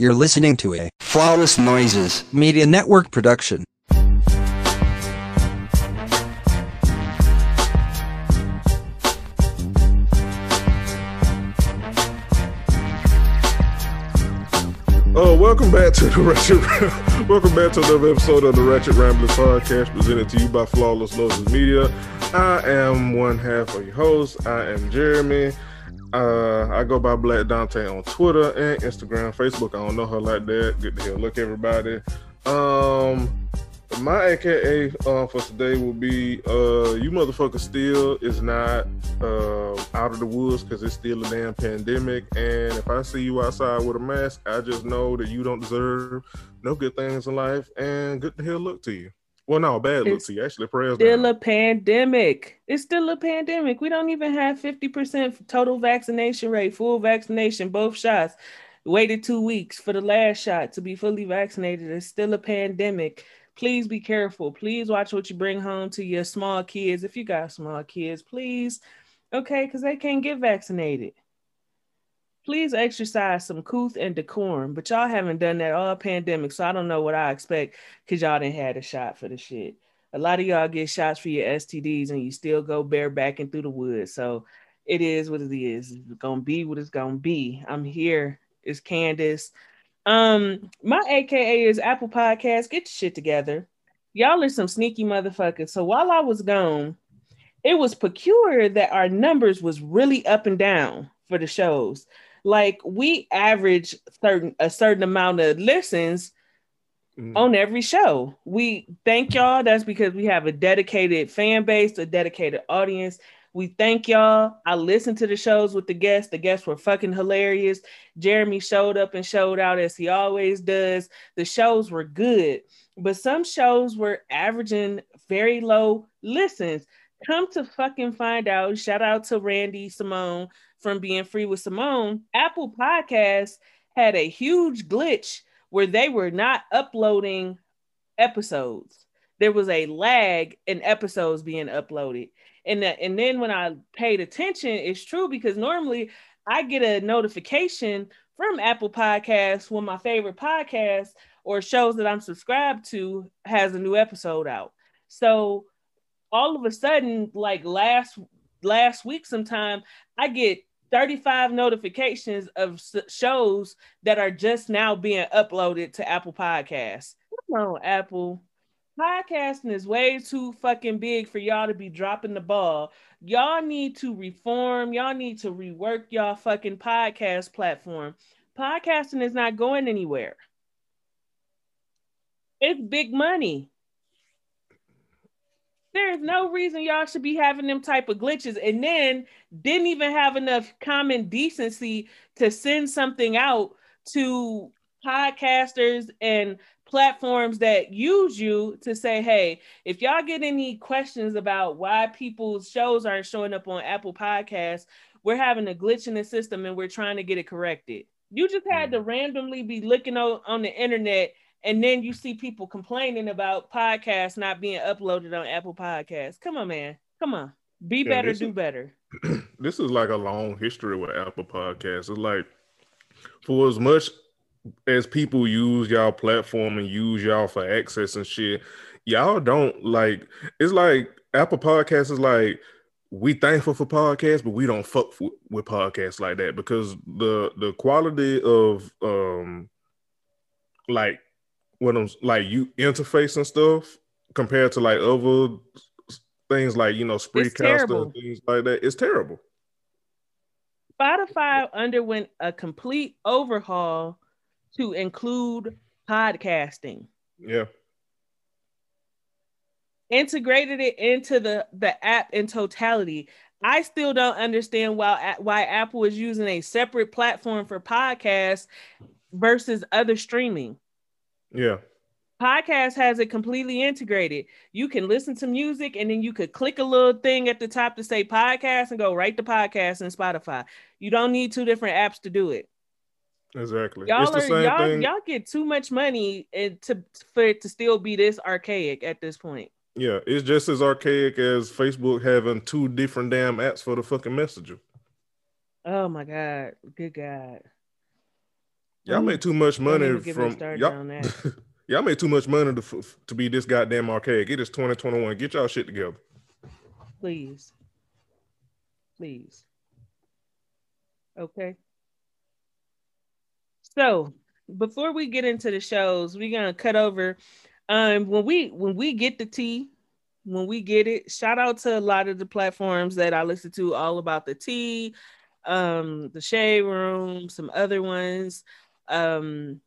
You're listening to a Flawless Noises. Media Network production. Oh, welcome back to the Ratchet. welcome back to another episode of the Ratchet Ramblers podcast, presented to you by Flawless Noises Media. I am one half of your host. I am Jeremy. Uh, I go by Black Dante on Twitter and Instagram, Facebook. I don't know her like that. Good to hear. Look, everybody. Um, my AKA uh, for today will be uh, you motherfucker still is not uh, out of the woods because it's still a damn pandemic. And if I see you outside with a mask, I just know that you don't deserve no good things in life. And good to hear look to you. Well, no, bad look It's to you. Actually, prayers. Still down. a pandemic. It's still a pandemic. We don't even have 50% total vaccination rate, full vaccination, both shots. Waited two weeks for the last shot to be fully vaccinated. It's still a pandemic. Please be careful. Please watch what you bring home to your small kids. If you got small kids, please. Okay, because they can't get vaccinated. Please exercise some couth and decorum, but y'all haven't done that all pandemic, so I don't know what I expect because y'all didn't had a shot for the shit. A lot of y'all get shots for your STDs and you still go barebacking through the woods. So it is what it is. It's gonna be what it's gonna be. I'm here. It's Candace. Um, my AKA is Apple Podcast. Get your shit together. Y'all are some sneaky motherfuckers. So while I was gone, it was peculiar that our numbers was really up and down for the shows. Like we average certain a certain amount of listens Mm. on every show. We thank y'all. That's because we have a dedicated fan base, a dedicated audience. We thank y'all. I listened to the shows with the guests. The guests were fucking hilarious. Jeremy showed up and showed out as he always does. The shows were good, but some shows were averaging very low listens. Come to fucking find out. Shout out to Randy Simone from Being Free with Simone. Apple Podcasts had a huge glitch where they were not uploading episodes. There was a lag in episodes being uploaded. And, and then when I paid attention, it's true because normally I get a notification from Apple Podcasts when my favorite podcast or shows that I'm subscribed to has a new episode out. So all of a sudden, like last last week sometime, I get 35 notifications of shows that are just now being uploaded to Apple Podcasts. Come on, Apple. Podcasting is way too fucking big for y'all to be dropping the ball. Y'all need to reform. Y'all need to rework y'all fucking podcast platform. Podcasting is not going anywhere. It's big money. There's no reason y'all should be having them type of glitches and then didn't even have enough common decency to send something out to podcasters and platforms that use you to say, hey, if y'all get any questions about why people's shows aren't showing up on Apple Podcasts, we're having a glitch in the system and we're trying to get it corrected. You just had to mm-hmm. randomly be looking on, on the internet and then you see people complaining about podcasts not being uploaded on Apple Podcasts. Come on, man. Come on. Be Yeah, better, do is- better. this is like a long history with Apple Podcasts. It's like for as much as people use y'all platform and use y'all for access and shit, y'all don't like. It's like Apple Podcasts is like we thankful for podcasts, but we don't fuck with podcasts like that because the the quality of um like when I'm like you interface and stuff compared to like other things like you know Spreecast and things like that, it's terrible. Spotify underwent a complete overhaul to include podcasting. Yeah. integrated it into the the app in totality. I still don't understand why why Apple is using a separate platform for podcasts versus other streaming. Yeah. Podcast has it completely integrated. You can listen to music and then you could click a little thing at the top to say podcast and go right to podcast in Spotify. You don't need two different apps to do it. Exactly. Y'all it's the are same y'all, thing. y'all get too much money and to for it to still be this archaic at this point. Yeah, it's just as archaic as Facebook having two different damn apps for the fucking messenger. Oh my god, good god. Y'all make too much money even get me from y'all. y'all make too much money to to be this goddamn archaic. It is 2021. Get y'all shit together. Please. Please. Okay. So before we get into the shows, we're gonna cut over. Um, when we when we get the tea, when we get it, shout out to a lot of the platforms that I listen to all about the tea, um, the shade room, some other ones. Um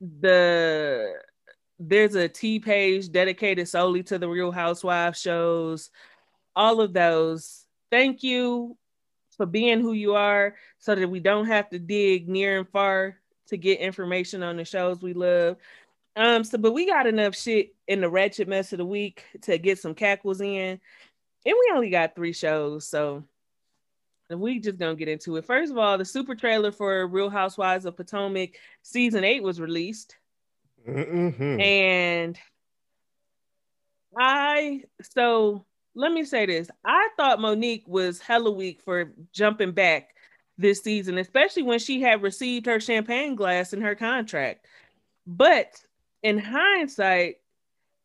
the there's a T page dedicated solely to the Real Housewives shows, all of those. Thank you for being who you are so that we don't have to dig near and far to get information on the shows we love. Um, so but we got enough shit in the ratchet mess of the week to get some cackles in. And we only got three shows, so we just gonna get into it. First of all, the super trailer for Real Housewives of Potomac season eight was released. Mm-hmm. And I so let me say this. I thought Monique was hella weak for jumping back this season, especially when she had received her champagne glass in her contract. But in hindsight,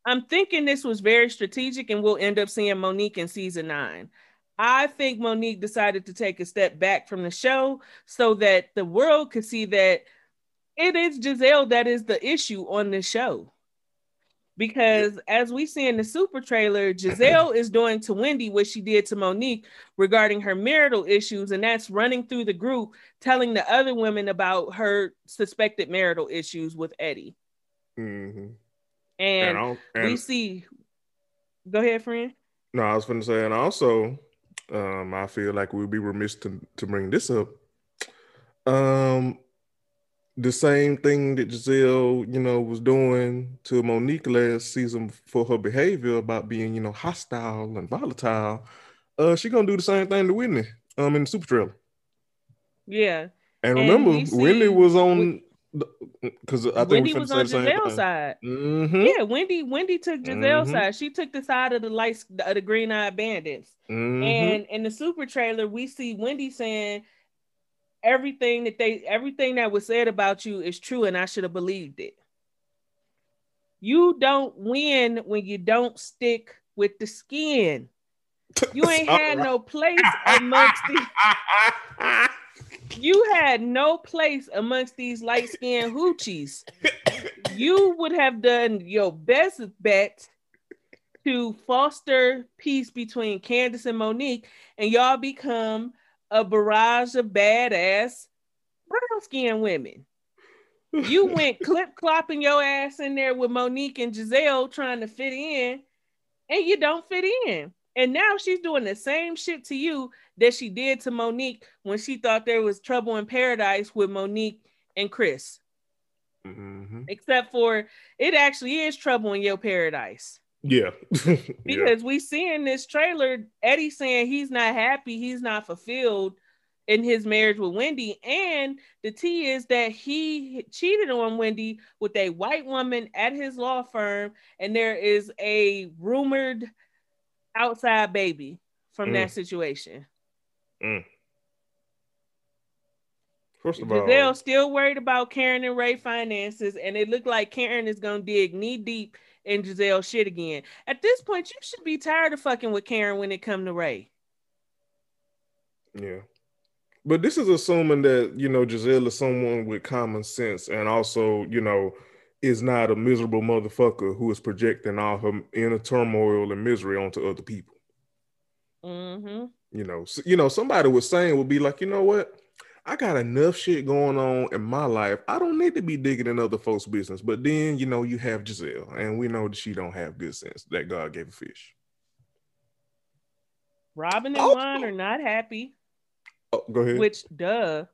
I'm thinking this was very strategic and we'll end up seeing Monique in season nine. I think Monique decided to take a step back from the show so that the world could see that it is Gizelle that is the issue on the show. Because as we see in the super trailer, Gizelle is doing to Wendy what she did to Monique regarding her marital issues, and that's running through the group, telling the other women about her suspected marital issues with Eddie. Mm-hmm. And, I'll- we see, go ahead, friend. No, I was going to say, and also, um, I feel like we'd be remiss to, to bring this up. Um, the same thing that Gizelle, you know, was doing to Monique last season for her behavior about being, you know, hostile and volatile. Uh, she gonna do the same thing to Whitney, um, in the super trailer. Yeah. And And remember, see Whitney was on because I think Wendy we was on Gizelle's side. Mm-hmm. Yeah, Wendy. Wendy took Gizelle's Mhm. side. She took the side of the lights, of the green eyed bandits. Mm-hmm. And in the super trailer, we see Wendy saying everything that they, everything that was said about you is true, and I should have believed it. You don't win when you don't stick with the skin. You ain't had no place amongst these. You had no place amongst these light skinned hoochies. You would have done your best bet to foster peace between Candace and Monique, and y'all become a barrage of badass brown skinned women. You went clip clopping your ass in there with Monique and Gizelle trying to fit in, and you don't fit in. And now she's doing the same shit to you that she did to Monique when she thought there was trouble in paradise with Monique and Chris. hmm Except for it actually is trouble in your paradise. Yeah. yeah. Because we see in this trailer Eddie saying he's not happy, he's not fulfilled in his marriage with Wendy. And the T is that he cheated on Wendy with a white woman at his law firm, and there is a rumored outside baby from Mm. that situation. First of all, Gizelle still worried about Karen and Ray finances, and it looked like Karen is gonna dig knee deep in Gizelle's shit again. At this point, you should be tired of fucking with Karen when it come to Ray. yeah. But this is assuming that, you know, Gizelle is someone with common sense and also, you know, is not a miserable motherfucker who is projecting all her inner turmoil and misery onto other people. Mm-hmm. You know, so, you know, somebody was saying would be like, you know what? I got enough shit going on in my life. I don't need to be digging in other folks' business. But then, you know, you have Gizelle, and we know that she don't have good sense that God gave a fish. Robyn and Also- Juan are not happy, Oh, go ahead. which duh,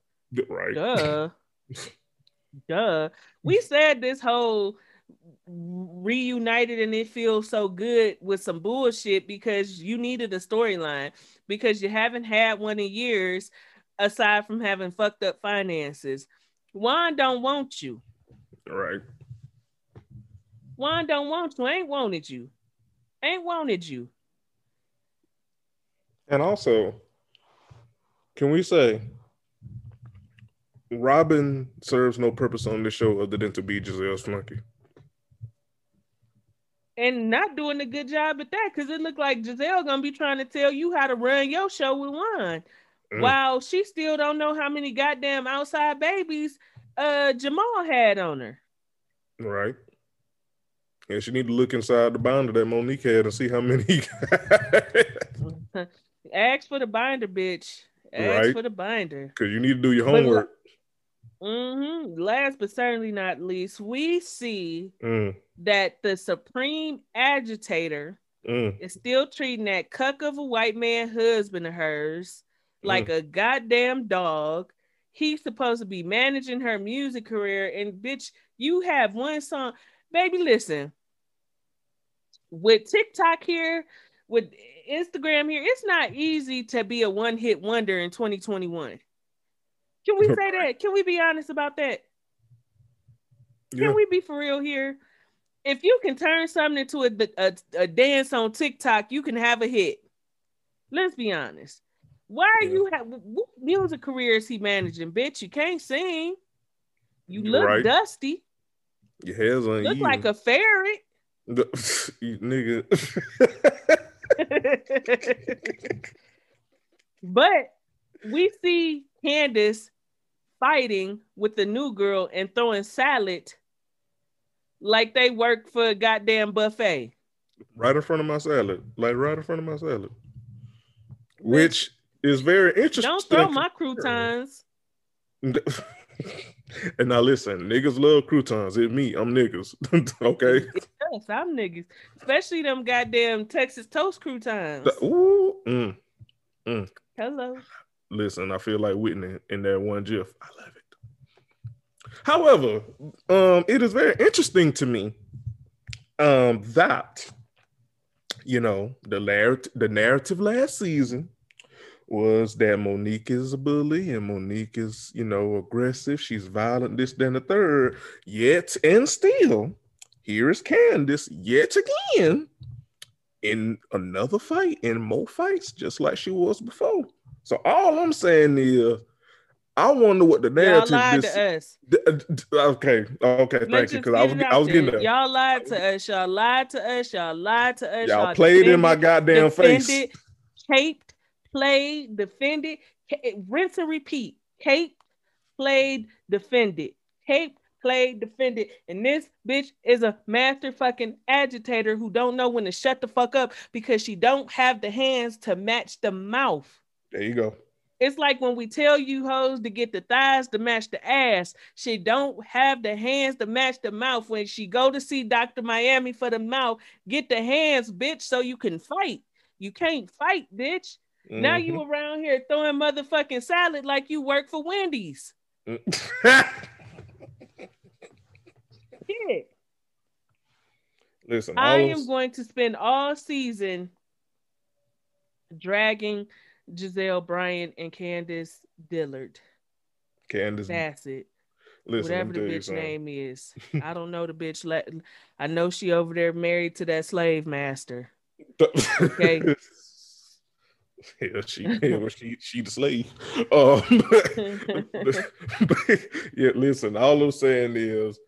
right. duh, duh. We said this whole reunited and it feels so good with some bullshit because you needed a storyline because you haven't had one in years aside from having fucked up finances. Juan don't want you. Right. Juan don't want you. Ain't wanted you. Ain't wanted you. And also, can we say Robyn serves no purpose on this show other than to be Gizelle's flunky. And not doing a good job at that because it looked like Gizelle gonna be trying to tell you how to run your show with one. Mm. While she still don't know how many goddamn outside babies uh Jamal had on her. Right. And she need to look inside the binder that Monique had and see how many. Ask for the binder, bitch. Ask right. for the binder. Because you need to do your homework. Mm-hmm. Last but certainly not least, we see mm. that the supreme agitator mm. is still treating that cuck of a white man husband of hers like mm. a goddamn dog. He's supposed to be managing her music career, and bitch, you have one song. Baby, listen. With TikTok here, with Instagram here, it's not easy to be a one hit wonder in 2021. Can we say that? Can we be honest about that? Yeah. Can we be for real here? If you can turn something into a, a, a, dance on TikTok, you can have a hit. Let's be honest. Why are yeah. you have what music career is he managing? Bitch, you can't sing. You look right. dusty. Your hair's on. Look like a ferret. nigga. but we see Candace fighting with the new girl and throwing salad like they work for a goddamn buffet. Right in front of my salad. Like right in front of my salad. Which is very interesting. Don't throw my croutons. and now listen, niggas love croutons. It's me. I'm niggas. okay. Yes, I'm niggas. Especially them goddamn Texas toast croutons. Ooh. Mm, mm. Hello. Listen, I feel like Whitney in that one GIF. I love it. However, um, it is very interesting to me um, that you know the narrative the narrative last season was that Monique is a bully and Monique is, you know, aggressive. She's violent, this, then the third. Yet and still, here is Candace yet again in another fight, in more fights, just like she was before. So all I'm saying is, I wonder what the narrative. Y'all lied this, to us. Uh, okay, okay, thank you. Because I was, I was getting there. Y'all lied to us. Y'all lied to us. Y'all lied to us. Y'all, y'all played in my goddamn defended, face. Taped played, defended, rinse and repeat. Kate played, defended. Kate played, defended. And this bitch is a master fucking agitator who don't know when to shut the fuck up because she don't have the hands to match the mouth. There you go. It's like when we tell you hoes to get the thighs to match the ass. She don't have the hands to match the mouth. When she go to see Dr. Miami for the mouth, get the hands, bitch, so you can fight. You can't fight, bitch. Mm-hmm. Now you mm-hmm. around here throwing motherfucking salad like you work for Wendy's. yeah. Listen, I am going to spend all season dragging Gizelle Bryant and Candace Dillard. Candace Bassett. Listen, whatever the bitch name is. I don't know the bitch. Let I know she over there married to that slave master. Okay. Yeah, she, yeah, she, she the slave. Um, but yeah, listen. All I'm saying is,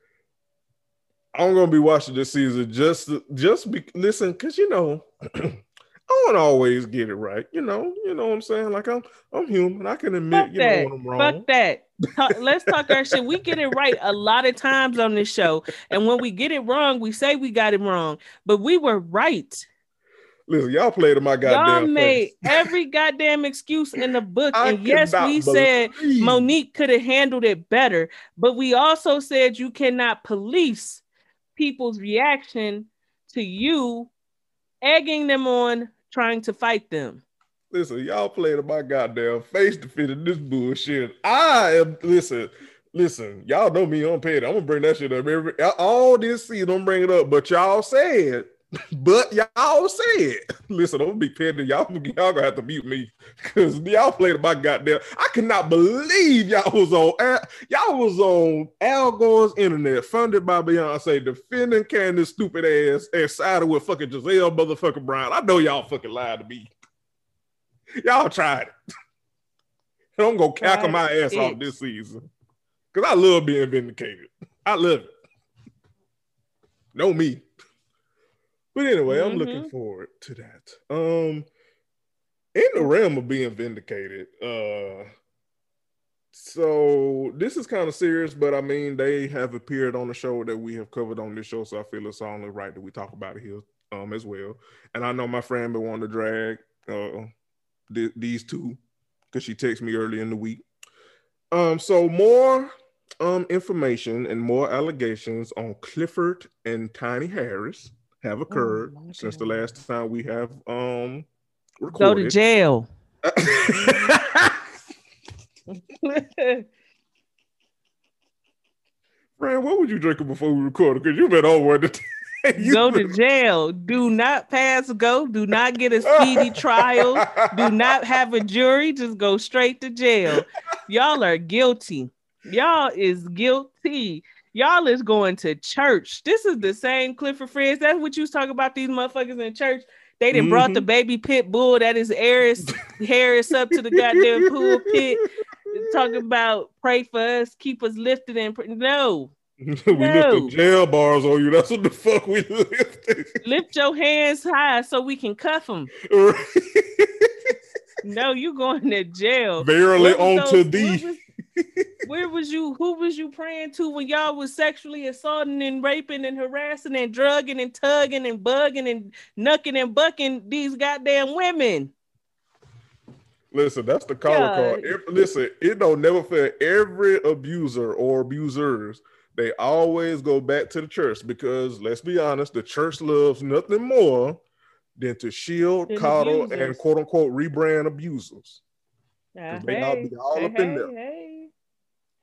I'm gonna be watching this season just, just be listen, cause you know, I don't always get it right. You know, you know what I'm saying. Like I'm, I'm human. I can admit, Fuck you that. know, when I'm wrong. Fuck that. Talk, let's talk our shit. We get it right a lot of times on this show, and when we get it wrong, we say we got it wrong, but we were right. Listen, y'all played in my goddamn. Y'all made face. every goddamn excuse in the book, and yes, we said Monique could have handled it better, but we also said you cannot police people's reaction to you egging them on trying to fight them. Listen, y'all played in my goddamn face defending this bullshit. I am listen. Listen, y'all know me on paid. I'm gonna bring that shit up every all this season. I'm bring it up, but y'all said but y'all said, listen, I'm gonna be petty. Y'all, y'all gonna have to mute me because y'all played my goddamn. I cannot believe y'all was on y'all was on Al Gore's internet, funded by Beyonce, defending Candace stupid ass and sided with fucking Gizelle motherfucking Brown. I know y'all fucking lied to me. Y'all tried it. I'm gonna cackle my ass it. off this season. Cause I love being vindicated. I love it. Know me. But anyway, I'm looking Mhm. forward to that. Um, in the realm of being vindicated, uh, so this is kind of serious, but I mean, they have appeared on the show that we have covered on this show, so I feel it's only right that we talk about it here, um, as well. And I know my friend been wanting to drag uh th- these two because she texted me early in the week. Um, so more um information and more allegations on Clifford and Tiny Harris have occurred my since the last time we have um Go recorded. to jail. Fran, what would you drinking before we recorded? Because you've been over the you go to jail. Do not pass go. Do not get a speedy trial. Do not have a jury. Just go straight to jail. Y'all are guilty. Y'all is guilty. Y'all is going to church. This is the mm-hmm. same Clifford friends. That's what you was talking about. These motherfuckers in church. They done brought the mm-hmm. baby pit bull that is Harris Harris up to the goddamn pool pit. Talking about pray for us, keep us lifted and pr- no. we No. lifted jail bars on you. That's what the fuck we lifted. Lift your hands high so we can cuff them. No, you going to jail. Verily Where was onto those- thee. Where was, where was you? Who was you praying to when y'all was sexually assaulting and raping and harassing and drugging and tugging and bugging and knucking and bucking these goddamn women? Listen, that's the caller Yeah. call. If- listen, it don't never fail. Every abuser or abusers, they always go back to the church because let's be honest, the church loves nothing more than to shield, Than coddle, and quote unquote rebrand abusers. Ah, they all hey, be all hey, up in there. Hey,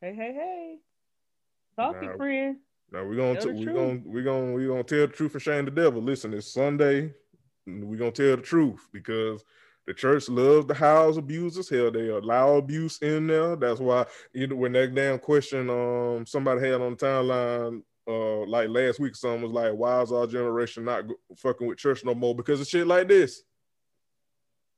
hey, hey, hey. Nah. it, friend. Now we're gonna the we're gonna we're gonna we're gonna tell the truth and shame the devil. Listen, it's Sunday. We're gonna tell the truth because the church loves to house abusers. Hell, they allow abuse in there. That's why you know when that damn question um somebody had on the timeline uh like last week, someone was like, "Why is our generation not fucking with church no more?" Because of shit like this.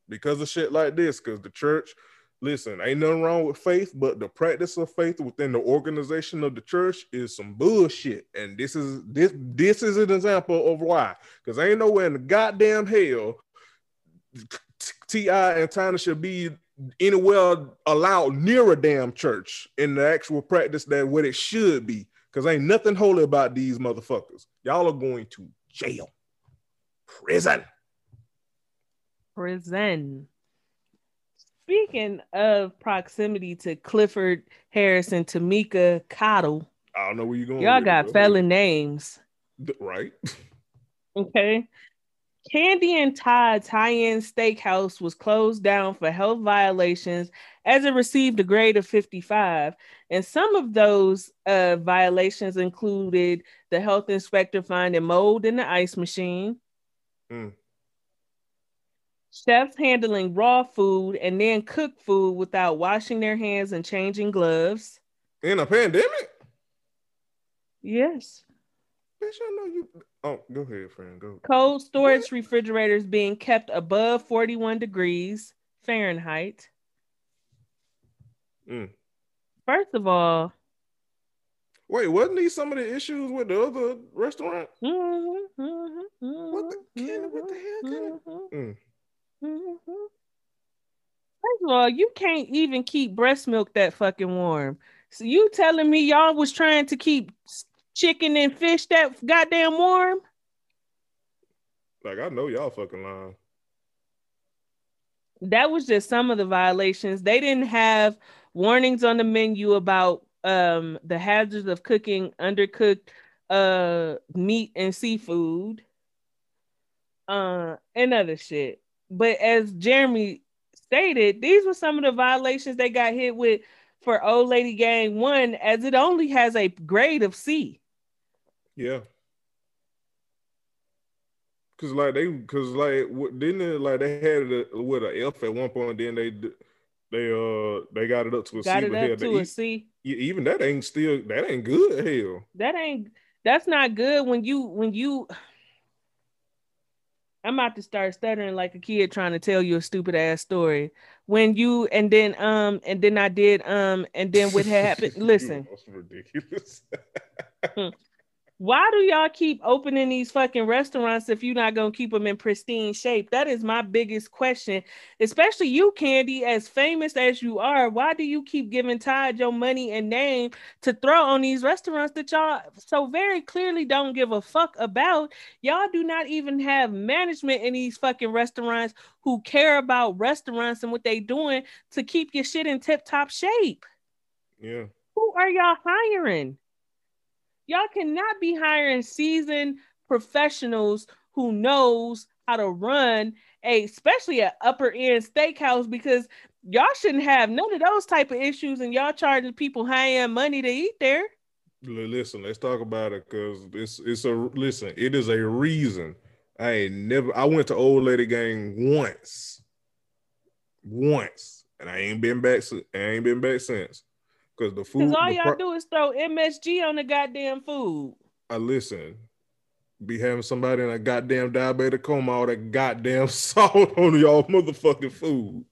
Because of shit like this. Because the church Listen, ain't nothing wrong with faith, but the practice of faith within the organization of the church is some bullshit. And this is this this is an example of why. Because ain't nowhere in the goddamn hell T.I. and Tiny should be anywhere allowed near a damn church in the actual practice that what it should be. Because ain't nothing holy about these motherfuckers. Y'all are going to jail, prison. Prison. Speaking of proximity to Clifford Harris and Tameka Cottle, I don't know where you're going. y'all it, got but- felon names. right? Okay. Kandi and Todd's high-end steakhouse was closed down for health violations as it received a grade of 55. And some of those uh, violations included the health inspector finding mold in the ice machine, Mm. Chefs handling raw food and then cook food without washing their hands and changing gloves. In a pandemic? Yes. Bitch, I know you. Oh, go ahead, friend. Go. Cold storage refrigerators being kept above 41 degrees Fahrenheit. Mm. First of all, Wait, wasn't these some of the issues with the other restaurant? mhm, mhm, What the- Kenny, what the hell, Kenny? mhm, Mm. mhm. First of all, you can't even keep breast milk that fucking warm. So you telling me y'all was trying to keep chicken and fish that goddamn warm? Like I know y'all fucking lying. that was just some of the violations. They didn't have warnings on the menu about um the hazards of cooking undercooked uh meat and seafood uh and other shit. But as Jeremy stated, these were some of the violations they got hit with for Old Lady Gang 1 as it only has a grade of C. Yeah. Cause like they, cause like didn't it like they had it uh, with an F at one point, then they they uh they got it up to a C. Got it but hell, up to a e- C. even that ain't still that ain't good. Hell, that ain't that's not good when you when you I'm about to start stuttering like a kid trying to tell you a stupid ass story. when you and then um and then I did um and then what happened? Listen, ridiculous. Why do y'all keep opening these fucking restaurants if you're not gonna keep them in pristine shape? That is my biggest question. Especially you, Kandi, as famous as you are. Why do you keep giving Tide your money and name to throw on these restaurants that y'all so very clearly don't give a fuck about? Y'all do not even have management in these fucking restaurants who care about restaurants and what they doing to keep your shit in tip top shape. yeah. Who are y'all hiring? Y'all cannot be hiring seasoned professionals who knows how to run a especially an upper end steakhouse because y'all shouldn't have none of those type of issues and y'all charging people high end money to eat there. Listen, let's talk about it because it's it's a listen. It is a reason. I ain't never. I went to old lady gang once, once, and I ain't been back. I ain't been back since. Because the food. Because all y'all pri- do is throw MSG on the goddamn food. I listen. Be having somebody in a goddamn diabetic coma, all that goddamn salt on y'all motherfucking food.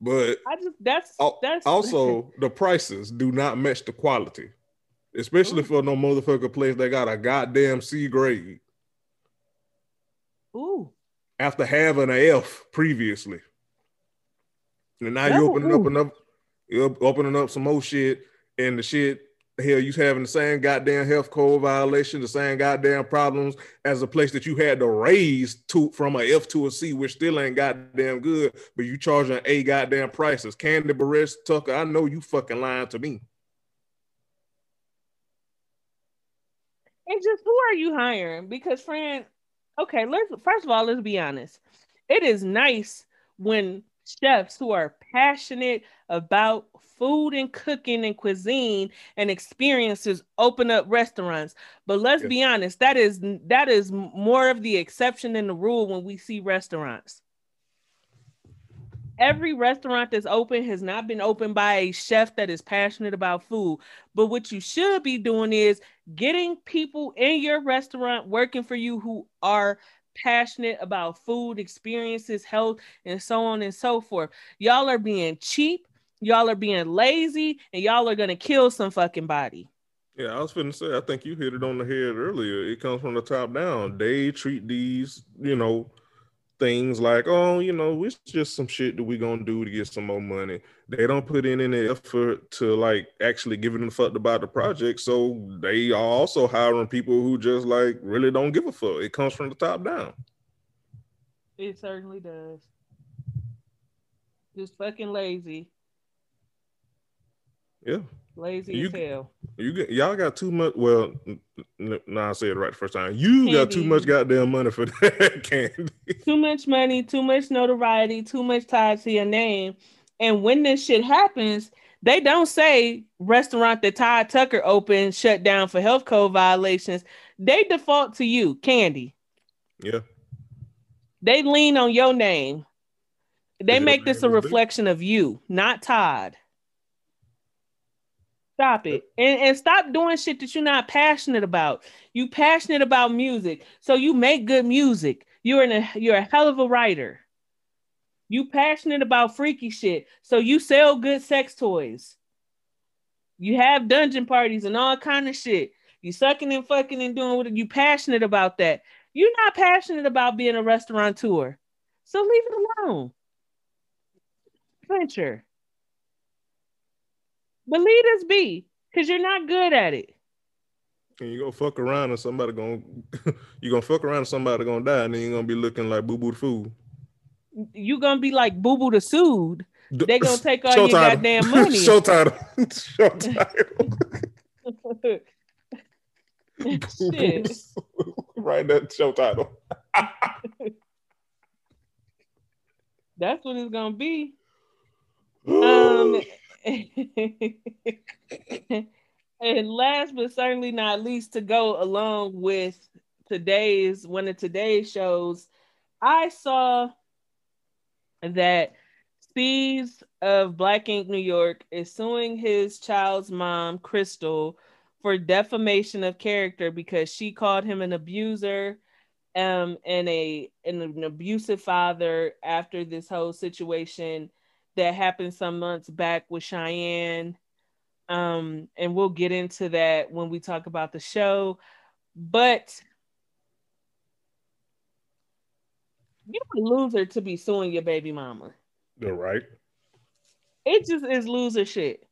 But I just that's that's also the prices do not match the quality, especially Ooh. for no motherfucker place that got a goddamn C grade ooh. after having an F previously. And now you opening up ooh. You're opening up some more shit, and the shit hell, you having the same goddamn health code violation, the same goddamn problems as a place that you had to raise to from a F to a C, which still ain't goddamn good, but you charging a goddamn prices. Kandi Burruss Tucker, I know you fucking lying to me. And just who are you hiring? Because friend, okay, let's first of all, let's be honest. It is nice when chefs who are passionate about food and cooking and cuisine and experiences open up restaurants. But let's Yeah. be honest, that is that is more of the exception than the rule when we see restaurants. Every restaurant that's open has not been opened by a chef that is passionate about food. But what you should be doing is getting people in your restaurant working for you who are passionate about food experiences, health, and so on and so forth. Y'all are being cheap, y'all are being lazy, and y'all are gonna kill some fucking body. Yeah, I was finna say, I think you hit it on the head earlier. It comes from the top down. They treat these, you know, things like, oh, you know, it's just some shit that we gonna do to get some more money. They don't put in any effort to like actually giving a fuck about the project. So they are also hiring people who just like really don't give a fuck. It comes from the top down. It certainly does. Just fucking lazy. Yeah. Lazy You- as hell. You get, y'all got too much. Well, n- n- nah, I said it right the first time. You got too much goddamn money for that candy. too much money, too much notoriety, too much tied to your name. And when this shit happens, they don't say restaurant that Todd Tucker opened shut down for health code violations. They default to you, Kandi. yeah. They lean on your name. They make this a name is big. reflection of you, not Todd. Stop it. And, and stop doing shit that you're not passionate about. You passionate about music. So you make good music. You're in a you're a hell of a writer. You passionate about freaky shit. So you sell good sex toys. You have dungeon parties and all kind of shit. You sucking and fucking and doing what you passionate about that. You're not passionate about being a restaurateur. So leave it alone. Venture. But lead us be, because you're not good at it. And you go fuck around and somebody gonna you gonna fuck around and somebody gonna die and then you're gonna be looking like boo boo the fool. You gonna be like Boo Boo the Sued. They gonna take all show your title. goddamn money. show title. show title. Shit. right that show title. That's what it's gonna be. Um and last but certainly not least to go along with today's one of today's shows, I saw that Steve's of Black Ink New York is suing his child's mom, Crystal, for defamation of character because she called him an abuser um and a and an abusive father after this whole situation that happened some months back with Cheyenne. Um, and we'll get into that when we talk about the show. But you're a loser to be suing your baby mama. They're right. It just is loser shit.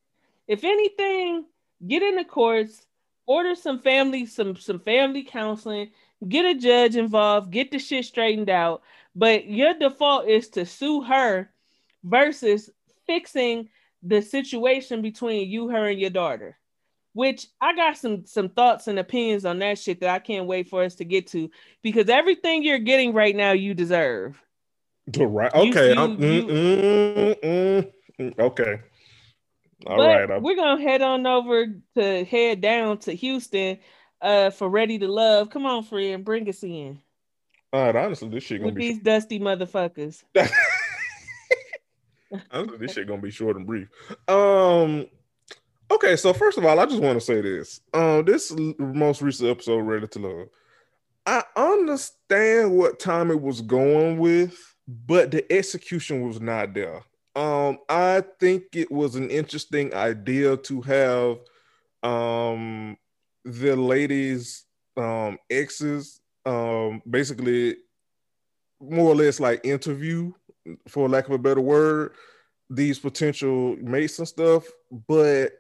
If anything, get in the courts, order some family, some some family counseling, get a judge involved, get the shit straightened out. But your default is to sue her versus fixing the situation between you, her, and your daughter. Which I got some some thoughts and opinions on that shit that I can't wait for us to get to because everything you're getting right now you deserve. Right. Okay. You, you, mm, mm, mm, okay. All right. We're gonna head on over to head down to Houston uh for Ready to Love. Come on, friend, bring us in. All right, honestly, this shit gonna With be these dusty motherfuckers. this shit gonna be short and brief. Um okay, so first of all, I just want to say this. Um, this most recent episode, Ready to Love. I understand what Tommy was going with, but the execution was not there. Um, I think it was an interesting idea to have um the ladies um exes um basically more or less like interview for lack of a better word these potential mates and stuff but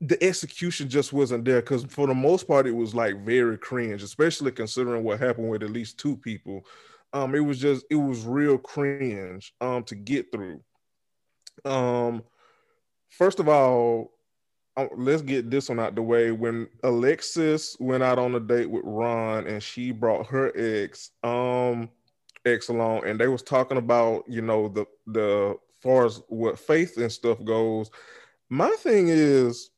the execution just wasn't there because for the most part it was like very cringe especially considering what happened with at least two people um, it was just it was real cringe um to get through. Um, first of all, um, let's get this one out the way. When Alexis went out on a date with Ron and she brought her ex, um, ex along, and they was talking about you know the the far as what faith and stuff goes. My thing is,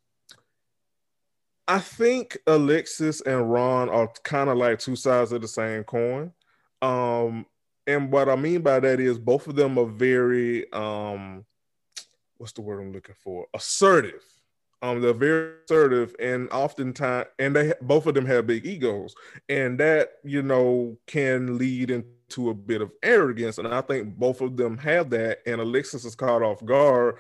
I think Alexis and Ron are kind of like two sides of the same coin. Um, and what I mean by that is both of them are very um, what's the word I'm looking for? Assertive. Um, they're very assertive, and oftentimes, and they both of them have big egos, and that you know can lead into a bit of arrogance. And I think both of them have that. And Alexis is caught off guard,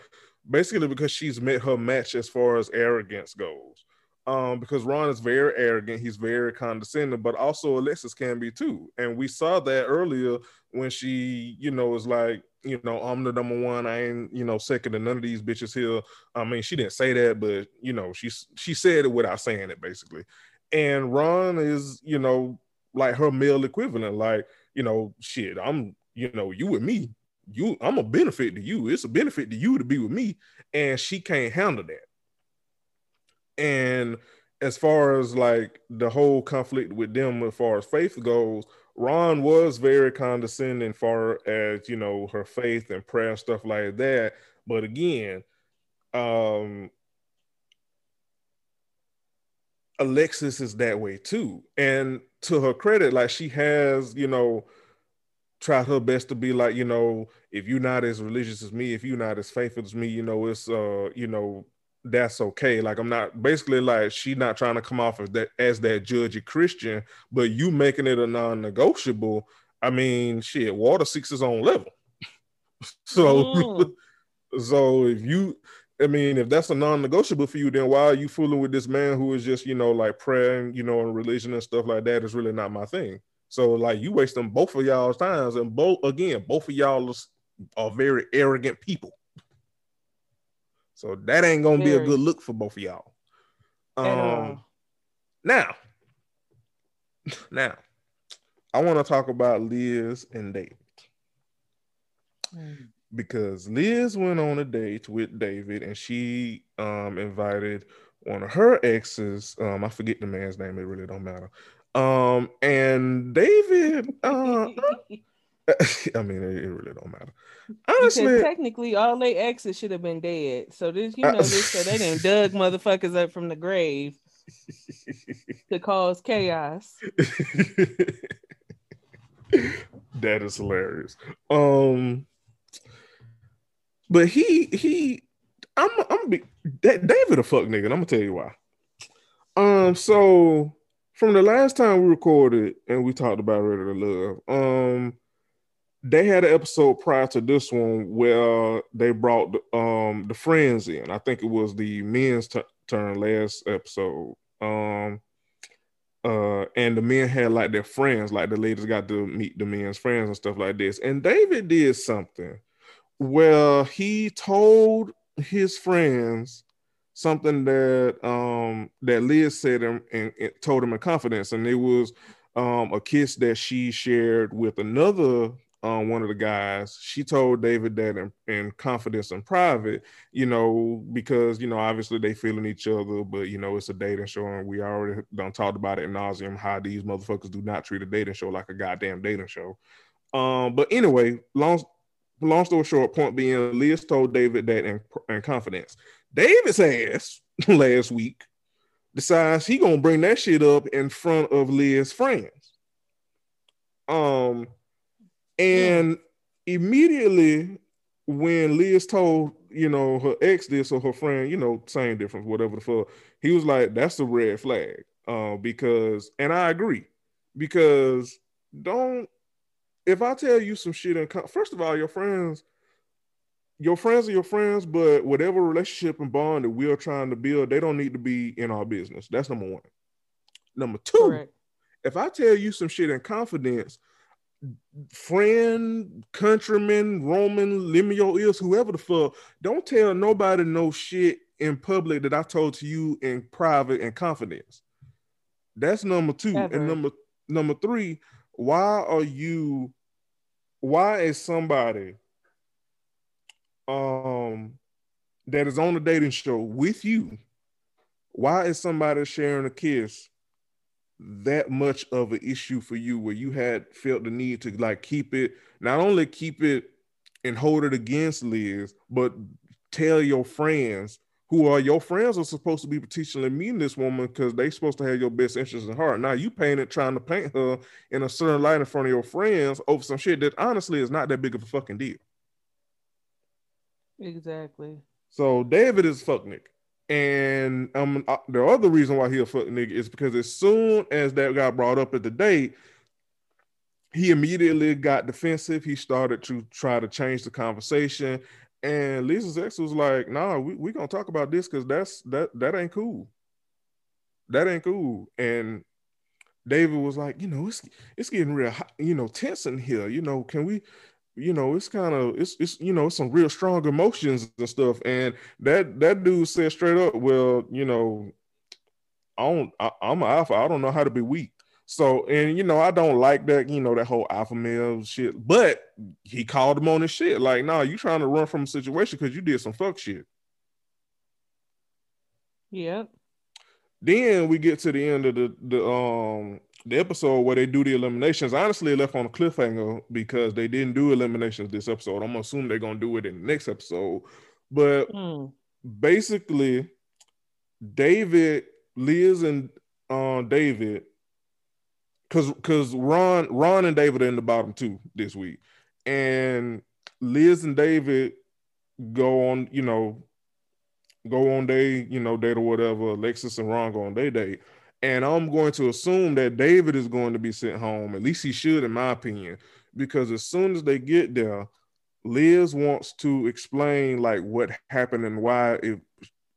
basically because she's met her match as far as arrogance goes um, because Ron is very arrogant, he's very condescending, but also Alexis can be too. And we saw that earlier when she, you know, was like, you know, I'm the number one. I ain't, you know, second to none of these bitches here. I mean, she didn't say that, but you know, she she said it without saying it, basically. And Ron is, you know, like her male equivalent. Like, you know, shit, I'm, you know, you with me. You, I'm a benefit to you. It's a benefit to you to be with me. And she can't handle that and as far as like the whole conflict with them as far as faith goes, Ron was very condescending far as you know her faith and prayer stuff like that. But again, um Alexis is that way too. And to her credit, like she has, you know, tried her best to be like, you know, if you're not as religious as me, if you're not as faithful as me, you know, it's uh, you know, that's okay. Like I'm not basically like she not trying to come off as that as that judgy Christian, but you making it a non-negotiable. I mean, shit, water seeks its own level. so mm. so if you I mean, if that's a non-negotiable for you, then why are you fooling with this man who is just, you know, like praying, you know, and religion and stuff like that is really not my thing. So like you wasting both of y'all's times, and both again, both of y'all are very arrogant people. So that ain't gonna Very. be a good look for both of y'all. Um, now, now, I want to talk about Liz and David mm. Because Liz went on a date with David, and she um invited one of her exes. Um, I forget the man's name. It really don't matter. Um, and David, uh, I mean, it, it, really don't matter. Honestly, because technically, all their exes should have been dead. So this, you know, this so they didn't dug motherfuckers up from the grave to cause chaos. that is hilarious. Um, but he he, I'm I'm be, that David a fuck nigga. I'm gonna tell you why. Um, so from the last time we recorded and we talked about Ready to Love, um, they had an episode prior to this one where they brought the, um the friends in. I think it was the men's t- turn last episode. Um, uh, and the men had like their friends, like the ladies got to meet the men's friends and stuff like this. And David did something where he told his friends something that um that Liz said and, and, and told him in confidence, and it was um a kiss that she shared with another um, one of the guys, she told David that in, in, confidence and private, you know, because you know obviously they feeling each other, but you know it's a dating show, and we already done talked about it in nauseum how these motherfuckers do not treat a dating show like a goddamn dating show. Um, but anyway, long long story short, point being, Liz told David that in, in confidence. David's ass last week decides he gonna bring that shit up in front of Liz's friends. Um and yeah. immediately when Liz told, you know, her ex this or her friend, you know, same difference, whatever the fuck, he was like, that's a red flag. Uh, because, and I agree, because don't, if I tell you some shit, and first of all, your friends, your friends are your friends, but whatever relationship and bond that we're trying to build, they don't need to be in our business. That's number one. Number two, Correct. if I tell you some shit in confidence friend, countryman, Roman, Limio is whoever the fuck, don't tell nobody no shit in public that I told to you in private and confidence. That's number two. Ever. And number number three, why are you why is somebody um that is on a dating show with you? Why is somebody sharing a kiss that much of an issue for you where you had felt the need to like keep it not only keep it and hold it against Liz, but tell your friends who are your friends are supposed to be potentially meeting this woman because they supposed to have your best interests in heart. Now you painted trying to paint her in a certain light in front of your friends over some shit that honestly is not that big of a fucking deal. Exactly. So David is fuck Nick. And um, uh, the other reason why he a fuck nigga is because as soon as that got brought up at the date, he immediately got defensive. He started to try to change the conversation. And Lisa's ex was like, nah, we, we gonna talk about this because that's that that ain't cool. That ain't cool. And David was like, you know, it's it's getting real, you know, tense in here. You know, can we you know, it's kind of it's it's you know, some real strong emotions and stuff. And that that dude said straight up, well, you know, I don't I, I'm an alpha. I don't know how to be weak. So, and you know, I don't like that, you know, that whole alpha male shit. But he called him on his shit. Like, nah, you trying to run from a situation because you did some fuck shit. Yep. Then we get to the end of the the um the episode where they do the eliminations, honestly left on a cliffhanger because they didn't do eliminations this episode. I'm assuming they're gonna do it in the next episode. But mm. basically, David, Liz, and uh, David, because because Ron, Ron and David are in the bottom two this week, and Liz and David go on, you know, go on day, you know, date or whatever. Alexis and Ron go on day date. And I'm going to assume that David is going to be sent home. At least he should, in my opinion, because as soon as they get there, Liz wants to explain like what happened and why it,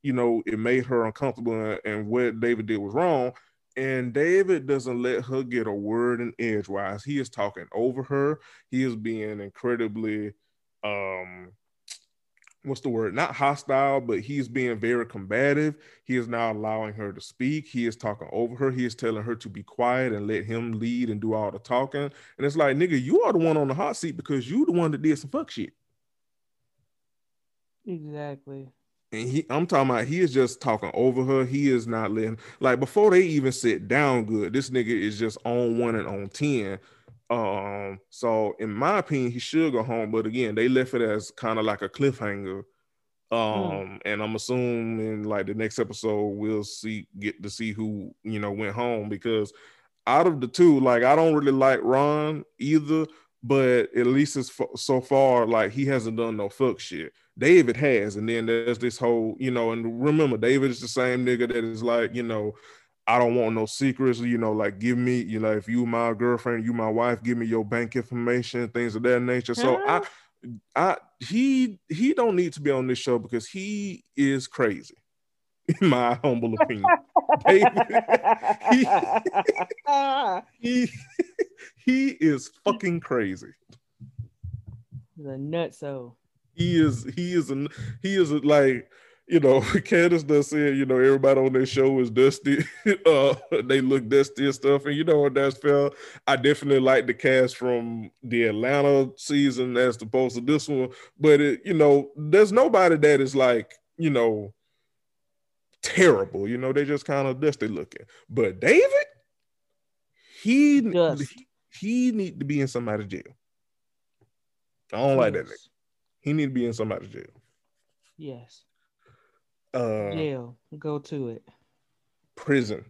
you know, it made her uncomfortable and what David did was wrong. And David doesn't let her get a word in edgewise. He is talking over her. He is being incredibly um what's the word? Not hostile, but he's being very combative. He is now allowing her to speak. He is talking over her. He is telling her to be quiet and let him lead and do all the talking. And it's like, nigga, you are the one on the hot seat because you the one that did some fuck shit. Exactly. And he, I'm talking about, he is just talking over her. He is not letting, like, before they even sit down good, this nigga is just on one and on 10 um, so in my opinion, he should go home. But again, they left it as kind of like a cliffhanger. Um, mm. and I'm assuming like the next episode we'll see get to see who you know went home because out of the two, like I don't really like Ron either, but at least it's so far like he hasn't done no fuck shit. David has, and then there's this whole, you know, and remember David is the same nigga that is like, you know, I don't want no secrets, you know, like give me, you know, if you my girlfriend, you my wife, give me your bank information, things of that nature. So I mm-hmm. I he he don't need to be on this show because he is crazy, in my humble opinion. David, he, he, he is fucking crazy. The nutso. He is he is a he is like you know, Candace does say, you know, everybody on their show is dusty. uh, they look dusty and stuff. And you know what that's fair. I definitely like the cast from the Atlanta season as opposed to this one. But it, you know, there's nobody that is like, you know, terrible. You know, they just kind of dusty looking. But David, he he, he need to be in somebody's jail. I don't yes. like that nigga. He need to be in somebody's jail. Yes. Uh, Jail. Go to it. Prison.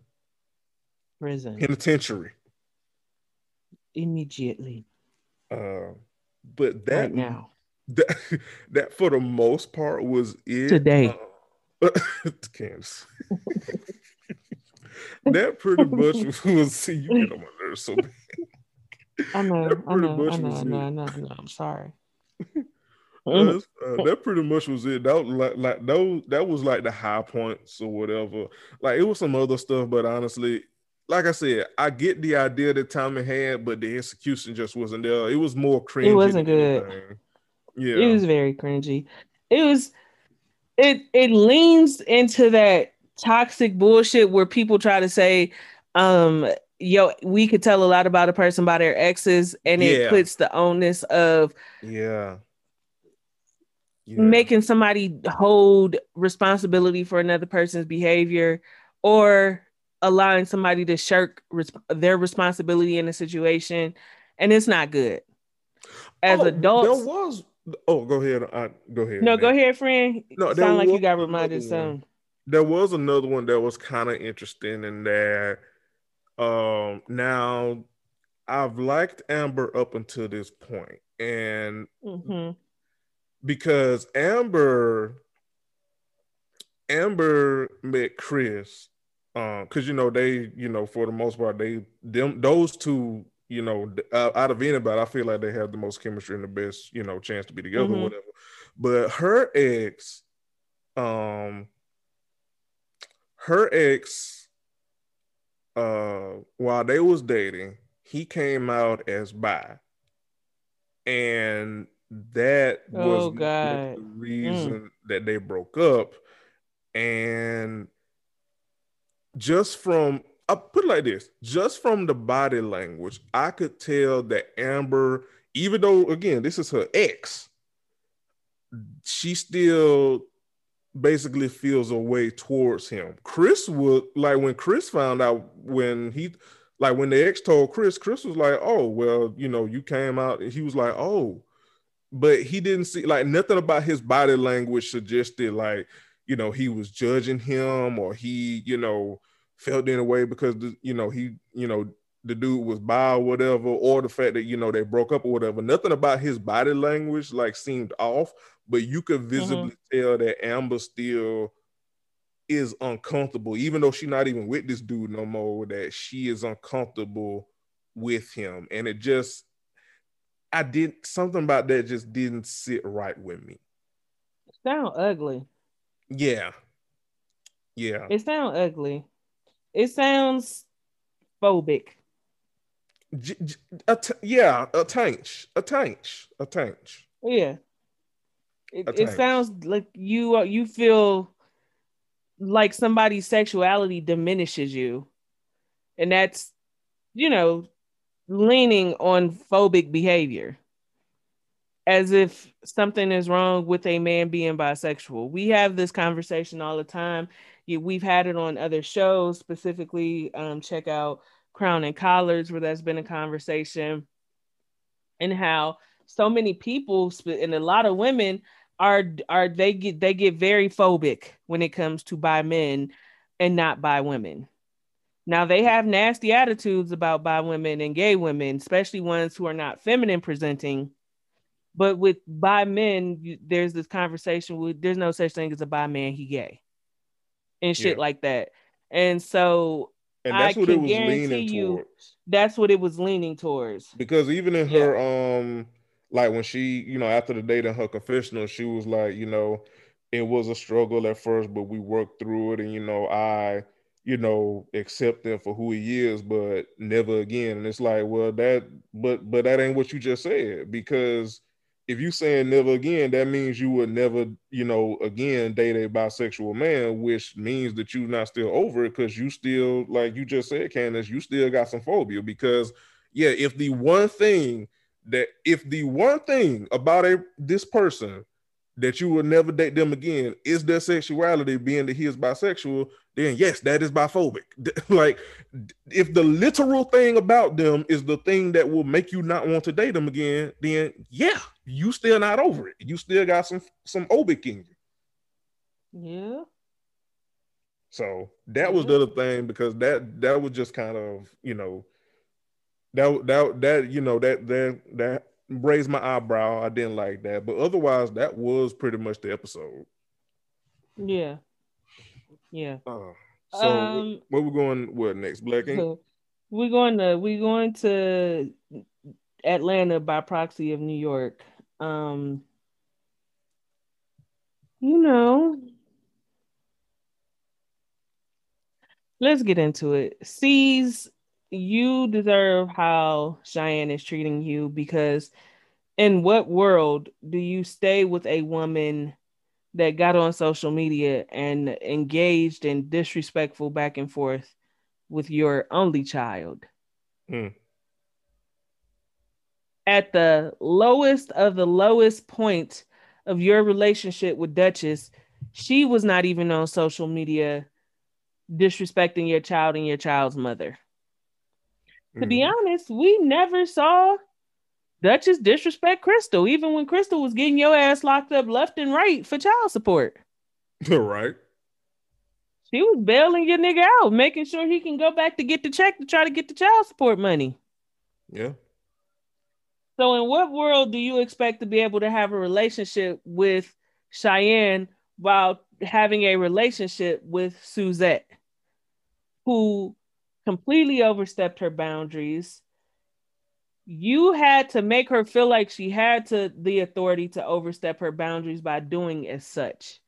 Prison. Penitentiary. Immediately. Uh, but that right now. That, that for the most part was it. Today. Uh, Kansas. that pretty much was see you get on my nerves so bad. I know, I know, I know, I know, I know, I know. I'm sorry. Uh, that pretty much was it. That was like, like that, that was like the high points or whatever. Like it was some other stuff, but honestly, like I said, I get the idea that Tommy had, but the execution just wasn't there. It was more cringy. It wasn't good. Anything. Yeah, it was very cringy. It was. It it leans into that toxic bullshit where people try to say, um, yo, we could tell a lot about a person by their exes, and yeah. it puts the onus of yeah yeah. making somebody hold responsibility for another person's behavior or allowing somebody to shirk res- their responsibility in a situation and it's not good. As oh, adults there was oh go ahead I, go ahead no man. go ahead friend. No sound like you got reminded some there was. another one that was kind of interesting in that um now i've liked amber up until this point and mm-hmm because Amber Amber met Chris um cuz you know they you know for the most part they them those two you know uh, out of anybody I feel like they have the most chemistry and the best you know chance to be together mm-hmm. whatever but her ex um her ex uh while they was dating he came out as bi and that was oh, the reason mm. that they broke up. And just from I put it like this, just from the body language, I could tell that Amber, even though again, this is her ex, she still basically feels a way towards him. Chris would like when Chris found out when he like when the ex told Chris, Chris was like, Oh, well, you know, you came out, and he was like, Oh, but he didn't see like nothing about his body language suggested like you know he was judging him or he you know felt in a way because you know he you know the dude was bi or whatever or the fact that you know they broke up or whatever nothing about his body language like seemed off but you could visibly mm-hmm. tell that amber still is uncomfortable even though she's not even with this dude no more that she is uncomfortable with him and it just I did something about that just didn't sit right with me. It sound ugly. Yeah. Yeah. It sounds ugly. It sounds phobic. J- j- a t- yeah, a tanch, a tanch, a tanch. Yeah. It, it sounds like you uh, you feel like somebody's sexuality diminishes you. And that's, you know, leaning on phobic behavior as if something is wrong with a man being bisexual. We have this conversation all the time. We've had it on other shows, specifically, um, check out Crown and Collars, where that's been a conversation, and how so many people and a lot of women are are they get they get very phobic when it comes to bi men and not by women. Now they have nasty attitudes about bi women and gay women, especially ones who are not feminine presenting. But with bi men, you, there's this conversation with there's no such thing as a bi man, he gay, and shit yeah. like that. And so and that's I what it can was leaning you- towards. That's what it was leaning towards. Because even in her um like when she, you know, after the date in her confessional, she was like, you know, it was a struggle at first, but we worked through it and you know, I, you know, accept him for who he is, but never again. And it's like, well, that but but that ain't what you just said because if you saying never again, that means you would never, you know, again date a bisexual man, which means that you're not still over it because you still, like you just said, Candace, you still got some phobia. Because yeah, if the one thing that if the one thing about a this person that you will never date them again is their sexuality being that he is bisexual, then yes, that is biphobic. like if the literal thing about them is the thing that will make you not want to date them again, then yeah, you still not over it. You still got some some obic in you. Yeah. So that was the other thing because that that was just kind of you know that that that you know that that that raised my eyebrow. I didn't like that, but otherwise that was pretty much the episode. Yeah. Yeah. Uh, so Um, where we going? What next? Black Ink? So we're going to we're going to Atlanta by proxy of New York. Um you know let's get into it. Cease you deserve how Cheyenne is treating you because in what world do you stay with a woman that got on social media and engaged in disrespectful back and forth with your only child? Hmm. At the lowest of the lowest point of your relationship with Duchess, she was not even on social media disrespecting your child and your child's mother. To be Mhm. honest, we never saw Duchess disrespect Crystal, even when Crystal was getting your ass locked up left and right for child support. right. She was bailing your nigga out, making sure he can go back to get the check to try to get the child support money. Yeah. So, in what world do you expect to be able to have a relationship with Cheyenne while having a relationship with Suzette, who completely overstepped her boundaries? You had to make her feel like she had to the authority to overstep her boundaries by doing as such.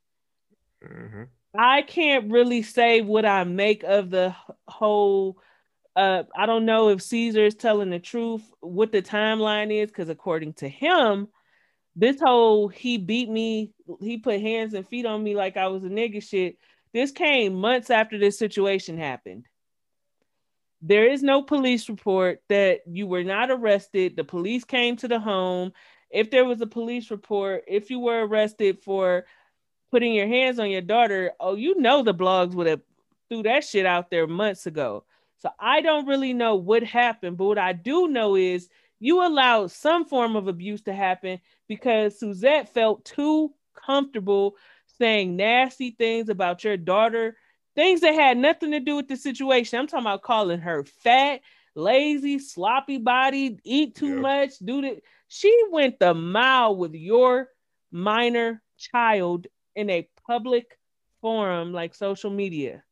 hmm I can't really say what I make of the whole. Uh, I don't know if Ceaser is telling the truth, what the timeline is, because according to him, this whole he beat me, he put hands and feet on me like I was a nigga shit. This came months after this situation happened. There is no police report that you were not arrested. The police came to the home. If there was a police report, if you were arrested for putting your hands on your daughter, oh, you know the blogs would have threw that shit out there months ago. So I don't really know what happened, but what I do know is you allowed some form of abuse to happen because Suzette felt too comfortable saying nasty things about your daughter, things that had nothing to do with the situation. I'm talking about calling her fat, lazy, sloppy body, eat too Yeah. much, do that. She went the mile with your minor child in a public forum like social media.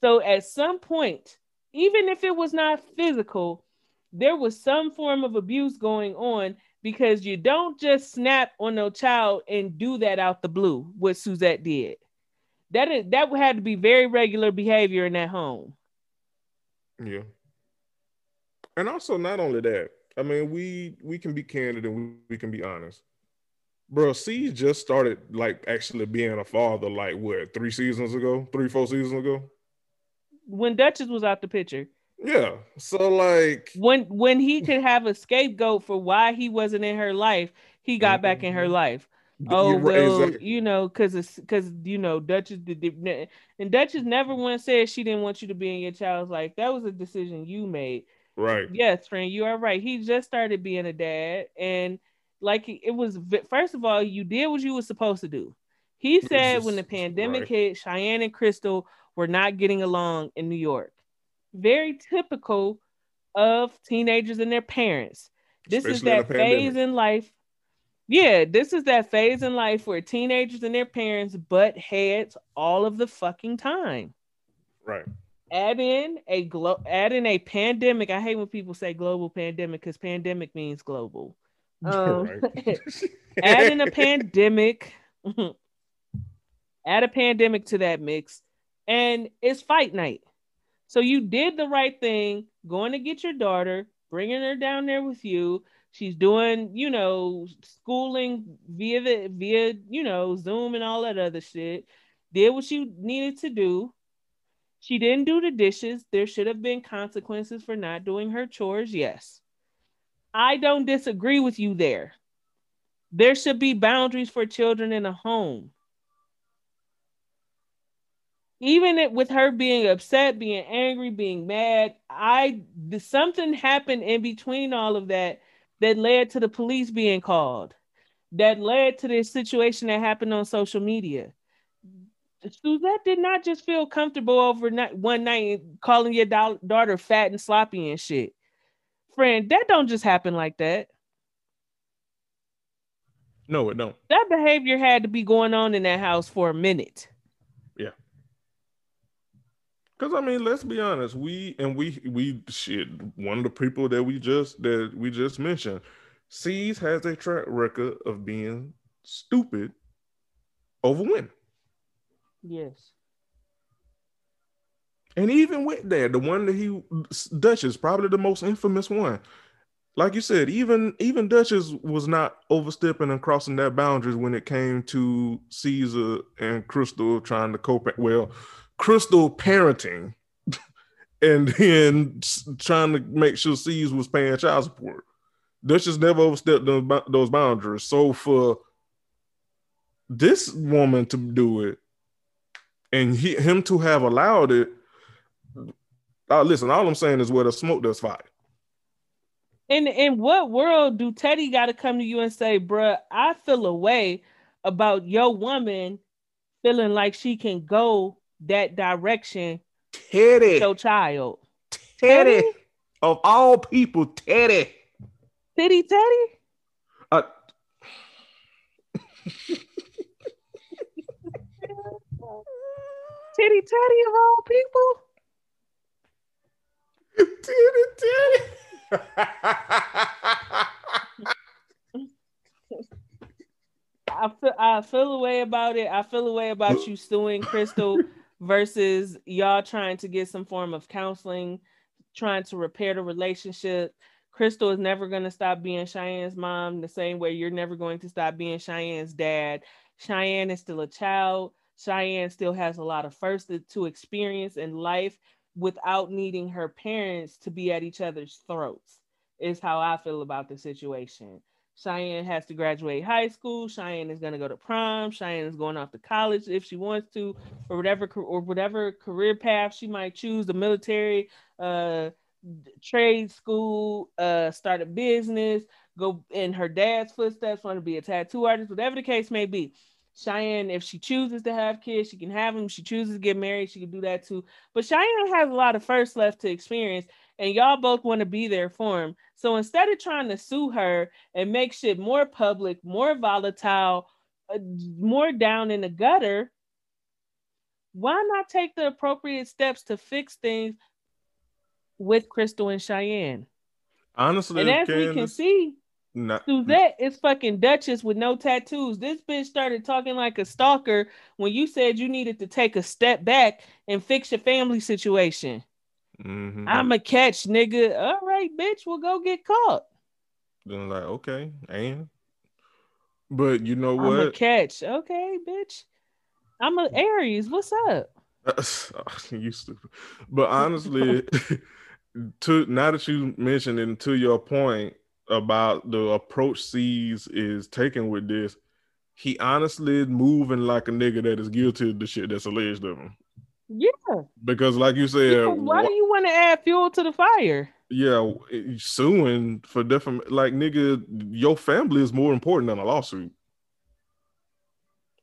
So at some point, even if it was not physical, there was some form of abuse going on because you don't just snap on no child and do that out the blue, what Suzette did. That is that had to be very regular behavior in that home. Yeah. And also, not only that, I mean, we we can be candid and we, we can be honest. Bro, C just started like actually being a father, like what, three seasons ago, three, four seasons ago? When Duchess was out the picture, Yeah. So like when when he could have a scapegoat for why he wasn't in her life, he got back in her life. Oh right, well, exactly. you know, because it's because you know Duchess did, and Duchess never once said she didn't want you to be in your child's life. That was a decision you made. right. Yes, friend, you are right. He just started being a dad, and like it was first of all, you did what you were supposed to do. He said when the pandemic right. hit, Cheyenne and Crystal were not getting along in New York. Very typical of teenagers and their parents. This is Especially in that phase in life. Yeah, this is that phase in life where teenagers and their parents butt heads all of the fucking time. Right. add in a glo- add in a pandemic. I hate when people say global pandemic because pandemic means global. Um, add in a pandemic. add a pandemic to that mix, and it's fight night. So you did the right thing, going to get your daughter, bringing her down there with you. She's doing, you know, schooling via via, you know, Zoom and all that other shit. Did what she needed to do. She didn't do the dishes. There should have been consequences for not doing her chores. Yes. I don't disagree with you there. There should be boundaries for children in a home. Even it, with her being upset, being angry, being mad, I something happened in between all of that that led to the police being called. That led to this situation that happened on social media. Suzette did not just feel comfortable overnight one night calling your da- daughter fat and sloppy and shit. Friend, that don't just happen like that. No, it don't. That behavior had to be going on in that house for a minute. Cause I mean, let's be honest. We and we we shit. One of the people that we just that we just mentioned, Cease has a track record of being stupid over women. Yes. And even with that, the one that he Duchess, probably the most infamous one. Like you said, even even Duchess was not overstepping and crossing that boundaries when it came to Ceaser and Crystal trying to cope. Well, Crystal parenting, and then trying to make sure Ceaser was paying child support. Duchess never overstepped those boundaries. So for this woman to do it, and he, him to have allowed it uh, listen, all I'm saying is where the smoke does fire. In in what world do Teddy got to come to you and say, "Bruh, I feel a way about your woman feeling like she can go that direction"? Teddy, your child, Teddy, Teddy? of all people, Teddy, Teddy, Teddy. Uh, Titty Teddy of all people. Titty Teddy. I feel I feel a way about it. I feel a way about you suing Crystal versus y'all trying to get some form of counseling, trying to repair the relationship. Crystal is never going to stop being Cheyenne's mom the same way you're never going to stop being Cheyenne's dad. Cheyenne is still a child. Cheyenne still has a lot of first to experience in life without needing her parents to be at each other's throats, is how I feel about the situation. Cheyenne has to graduate high school. Cheyenne is going to go to prom. Cheyenne is going off to college if she wants to, or whatever, or whatever career path she might choose. The military, uh, trade school, uh, start a business, go in her dad's footsteps, want to be a tattoo artist, whatever the case may be. Cheyenne, if she chooses to have kids, she can have them. She chooses to get married, she can do that too. But Cheyenne has a lot of first left to experience, and y'all both want to be there for him. So instead of trying to sue her and make shit more public, more volatile, uh, more down in the gutter, why not take the appropriate steps to fix things with Crystal and Cheyenne? Honestly, and as Candace, we can see, not, Suzette is fucking Duchess with no tattoos. This bitch started talking like a stalker when you said you needed to take a step back and fix your family situation. Mm-hmm. I'm a catch, nigga. All right, bitch, we'll go get caught. Then like, okay, and but you know what? I'm a catch. Okay, bitch. I'm an Aries. What's up? you stupid. But honestly, to now that you mentioned it, to your point, about the approach Cease is taking with this, he honestly moving like a nigga that is guilty of the shit that's alleged of him. Yeah. Because like you said, why wh- do you want to add fuel to the fire? Yeah, suing for different like nigga, your family is more important than a lawsuit.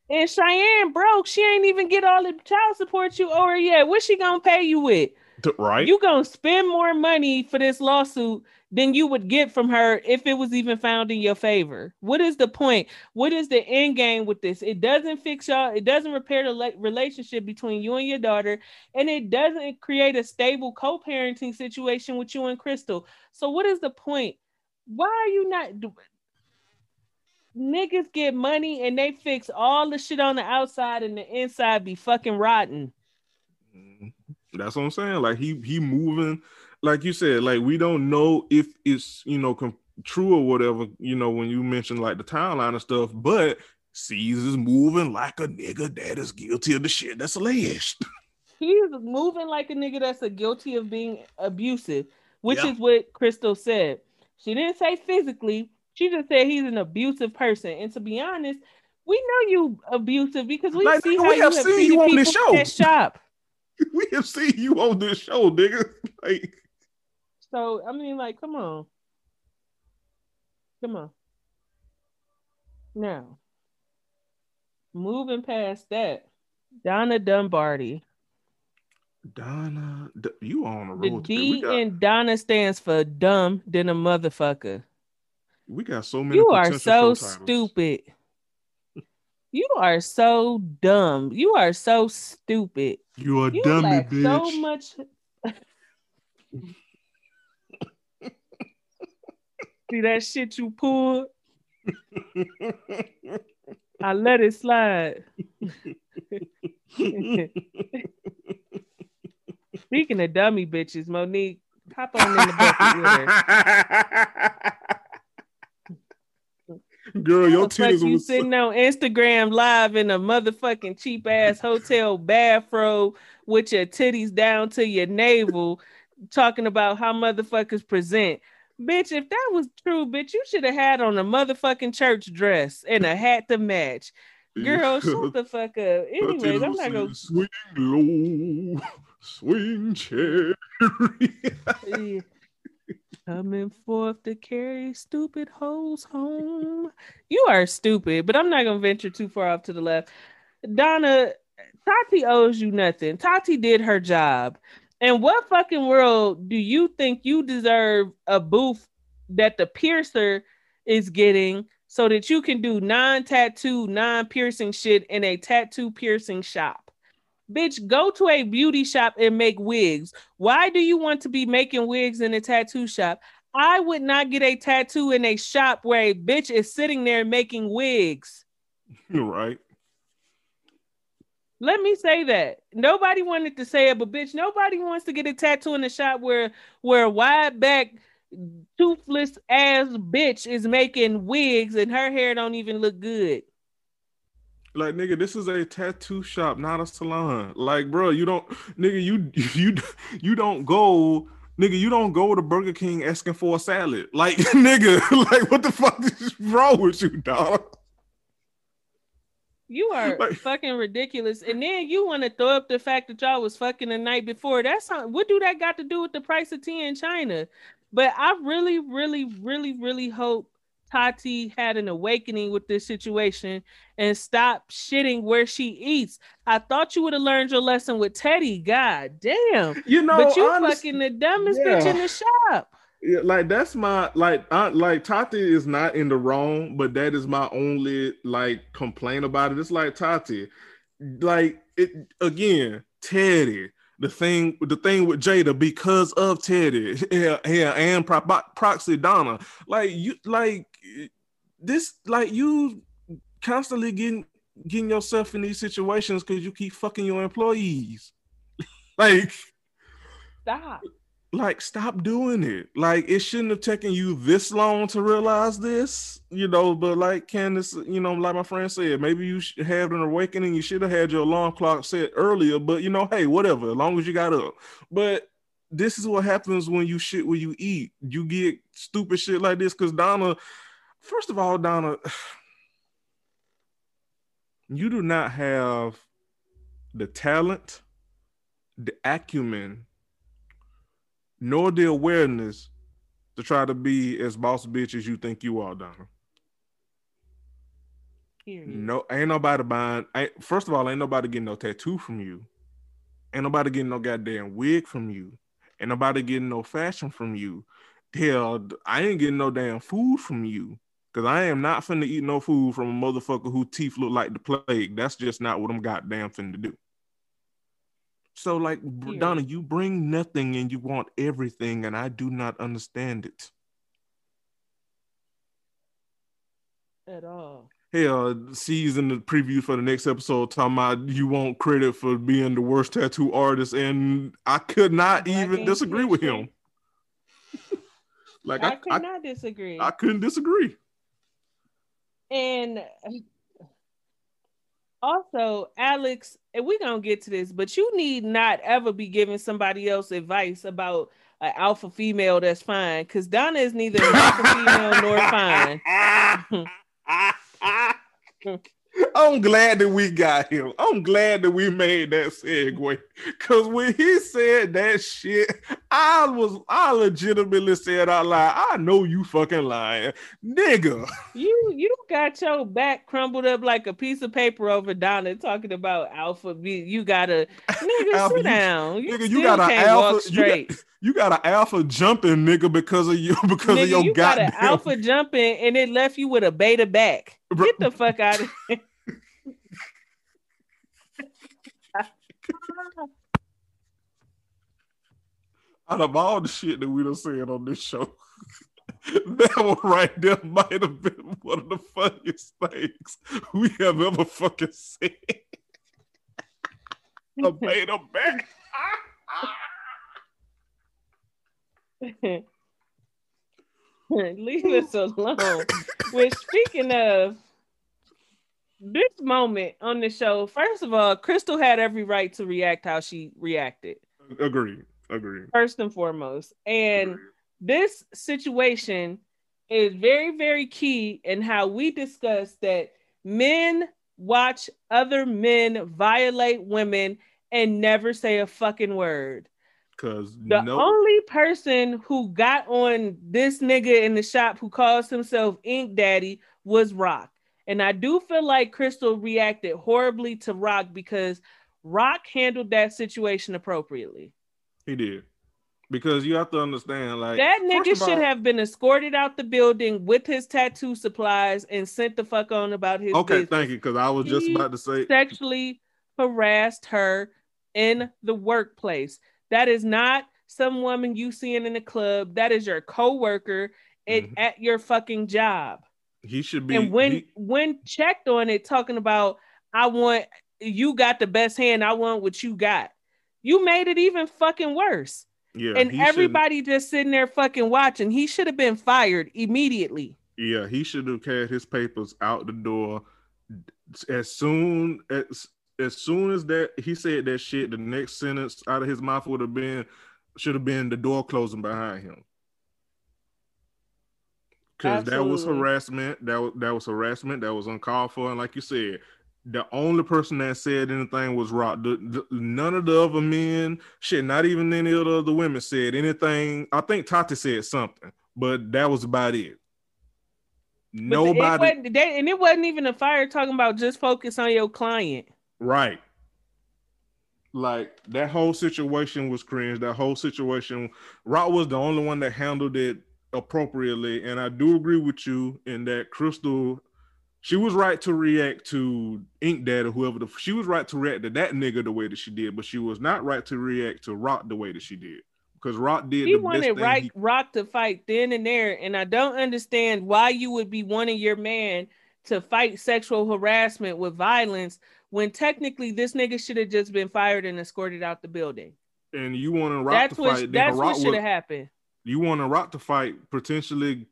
And Cheyenne broke. She ain't even get all the child support you owe her yet. What's she gonna pay you with? right. You gonna spend more money for this lawsuit than you would get from her if it was even found in your favor. What is the point? What is the end game with this? It doesn't fix y'all. It doesn't repair the le- relationship between you and your daughter, and it doesn't create a stable co-parenting situation with you and Crystal. So what is the point? Why are you not? Do- Niggas get money and they fix all the shit on the outside and the inside be fucking rotten. That's what I'm saying. Like he he moving, like you said. Like we don't know if it's you know com- true or whatever. You know when you mentioned like the timeline and stuff, but Ceaser's moving like a nigga that is guilty of the shit that's alleged. He's moving like a nigga that's a guilty of being abusive, which Yeah. is what Crystal said. She didn't say physically. She just said he's an abusive person. And to be honest, we know you abusive because we Like, see nigga, how we you have have seen you on people this show. shop. we have seen you on this show, nigga. Like So I mean, like, come on, come on. Now, moving past that, Donna Dumbarty. Donna, you on the The road? today. we D got in Donna stands for dumb than a motherfucker. we got so many. You are so stupid. You are so dumb. You are so stupid. You are You dummy, bitch. so much. See that shit you pulled? I let it slide. Speaking of dummy bitches, Monique, hop on in the bucket with her. Girl, your like titties you sitting on Instagram live in a motherfucking cheap ass hotel bathrobe with your titties down to your navel, talking about how motherfuckers present. Bitch, if that was true, bitch, you should have had on a motherfucking church dress and a hat to match. Girl, shut the fuck up. Anyways, I'm not gonna swing low, swing cherry. Yeah. Coming forth to carry stupid hoes home. You are stupid, but I'm not gonna venture too far off to the left. Donna, Tati owes you nothing. Tati did her job. And what fucking world do you think you deserve a booth that the piercer is getting so that you can do non-tattoo, non-piercing shit in a tattoo piercing shop? Bitch, go to a beauty shop and make wigs. Why do you want to be making wigs in a tattoo shop? I would not get a tattoo in a shop where a bitch is sitting there making wigs. right. Let me say that. Nobody wanted to say it, but bitch, nobody wants to get a tattoo in a shop where where wide back toothless ass bitch is making wigs and her hair don't even look good. Like nigga, this is a tattoo shop, not a salon. Like, bro, you don't, nigga, you you you don't go, nigga, you don't go to Burger King asking for a salad. Like, nigga, like what the fuck is wrong with you, dog? You are Like- fucking ridiculous. And then you want to throw up the fact that y'all was fucking the night before. That's how, what do that got to do with the price of tea in China? But I really, really, really, really hope Tati had an awakening with this situation and stop shitting where she eats. I thought you would have learned your lesson with Teddy. God damn. You know, but you honest- fucking the dumbest bitch in the shop. Yeah, like that's my like I, like Tati is not in the wrong, but that is my only like complaint about it. It's like Tati, like it again, Teddy. The thing, the thing with Jada, because of Teddy, yeah, yeah, and pro- proxy Donna, like you, like this, like you constantly getting getting yourself in these situations because you keep fucking your employees. like, Stop. Like stop doing it. Like it shouldn't have taken you this long to realize this you know but like candace you know like my friend said maybe you should have an awakening you should have had your alarm clock set earlier but you know hey whatever as long as you got up. But this is what happens when you shit when you eat. You get stupid shit like this because donna first of all donna you do not have the talent the acumen nor the awareness to try to be as boss bitch as you think you are, Donna. No, ain't nobody buying. Ain't, first of all, ain't nobody getting no tattoo from you. Ain't nobody getting no goddamn wig from you. Ain't nobody getting no fashion from you. Hell, I ain't getting no damn food from you. Cause I am not finna eat no food from a motherfucker whose teeth look like the plague. That's just not what I'm goddamn finna do. So, like. Donna, you bring nothing and you want everything, and I do not understand it. At all. Hell, uh, Cease in the preview for the next episode talking about you want credit for being the worst tattoo artist, and I could not even disagree with him. like I, I, could I, not disagree. I couldn't disagree. and also, Alex, and we're gonna get to this, but you need not ever be giving somebody else advice about an alpha female that's fine, because Donna is neither an alpha female nor fine. I'm glad that we got him. I'm glad that we made that segue. Cause when he said that shit, I was I legitimately said out loud, I know you fucking lying. Nigga. You you got your back crumbled up like a piece of paper over Donna talking about alpha. B. You gotta nigga Alpha, sit down. You, nigga, you got an alpha- you got- You got an alpha jumping nigga because of you because Nigga, of your you got an alpha jumping and it left you with a beta back. Get the fuck out of here. Out of all the shit that we done said on this show, that one right there might have been one of the funniest things we have ever fucking said. a beta back. Leave us alone. Which speaking of this moment on the show, first of all, Crystal had every right to react how she reacted, Agreed. Agreed. first and foremost. And this situation is very, very key in how we discuss that men watch other men violate women and never say a fucking word. Because The no, only person who got on this nigga in the shop who calls himself Ink Daddy was Rock. And I do feel like Crystal reacted horribly to Rock because Rock handled that situation appropriately. He did. Because you have to understand, like That nigga should all- have been escorted out the building with his tattoo supplies and sent the fuck on about his Okay, business. thank you. Because I was just about to say sexually harassed her in the workplace. That is not some woman you seeing in the club. That is your coworker at, Mhm. at your fucking job. he should be. and when he- when checked on it, talking about I want you got the best hand, I want what you got. You made it even fucking worse. yeah, and everybody just sitting there fucking watching. He should have been fired immediately. Yeah, he should have carried his papers out the door as soon as as soon as that he said that shit. The next sentence out of his mouth would have been should have been the door closing behind him. Because that was harassment. That was that was harassment. That was uncalled for. And like you said, the only person that said anything was Rock. The, the- none of the other men, shit, not even any of the other women said anything. I think Tati said something, but that was about it. Nobody. it and it wasn't even a fire talking about just focus on your client. Right. Like that whole situation was cringe. That whole situation, Rock was the only one that handled it appropriately. And I do agree with you in that Crystal, she was right to react to Ink Dad or whoever the she was right to react to that nigga the way that she did, but she was not right to react to Rock the way that she did. Because Rock did He the best wanted thing right, he- Rock to fight then and there, and I don't understand why you would be wanting your man to fight sexual harassment with violence when technically this nigga should have just been fired and escorted out the building. and you want to Rock That's to what fight. that's what should have happened. you want to Rock to fight potentially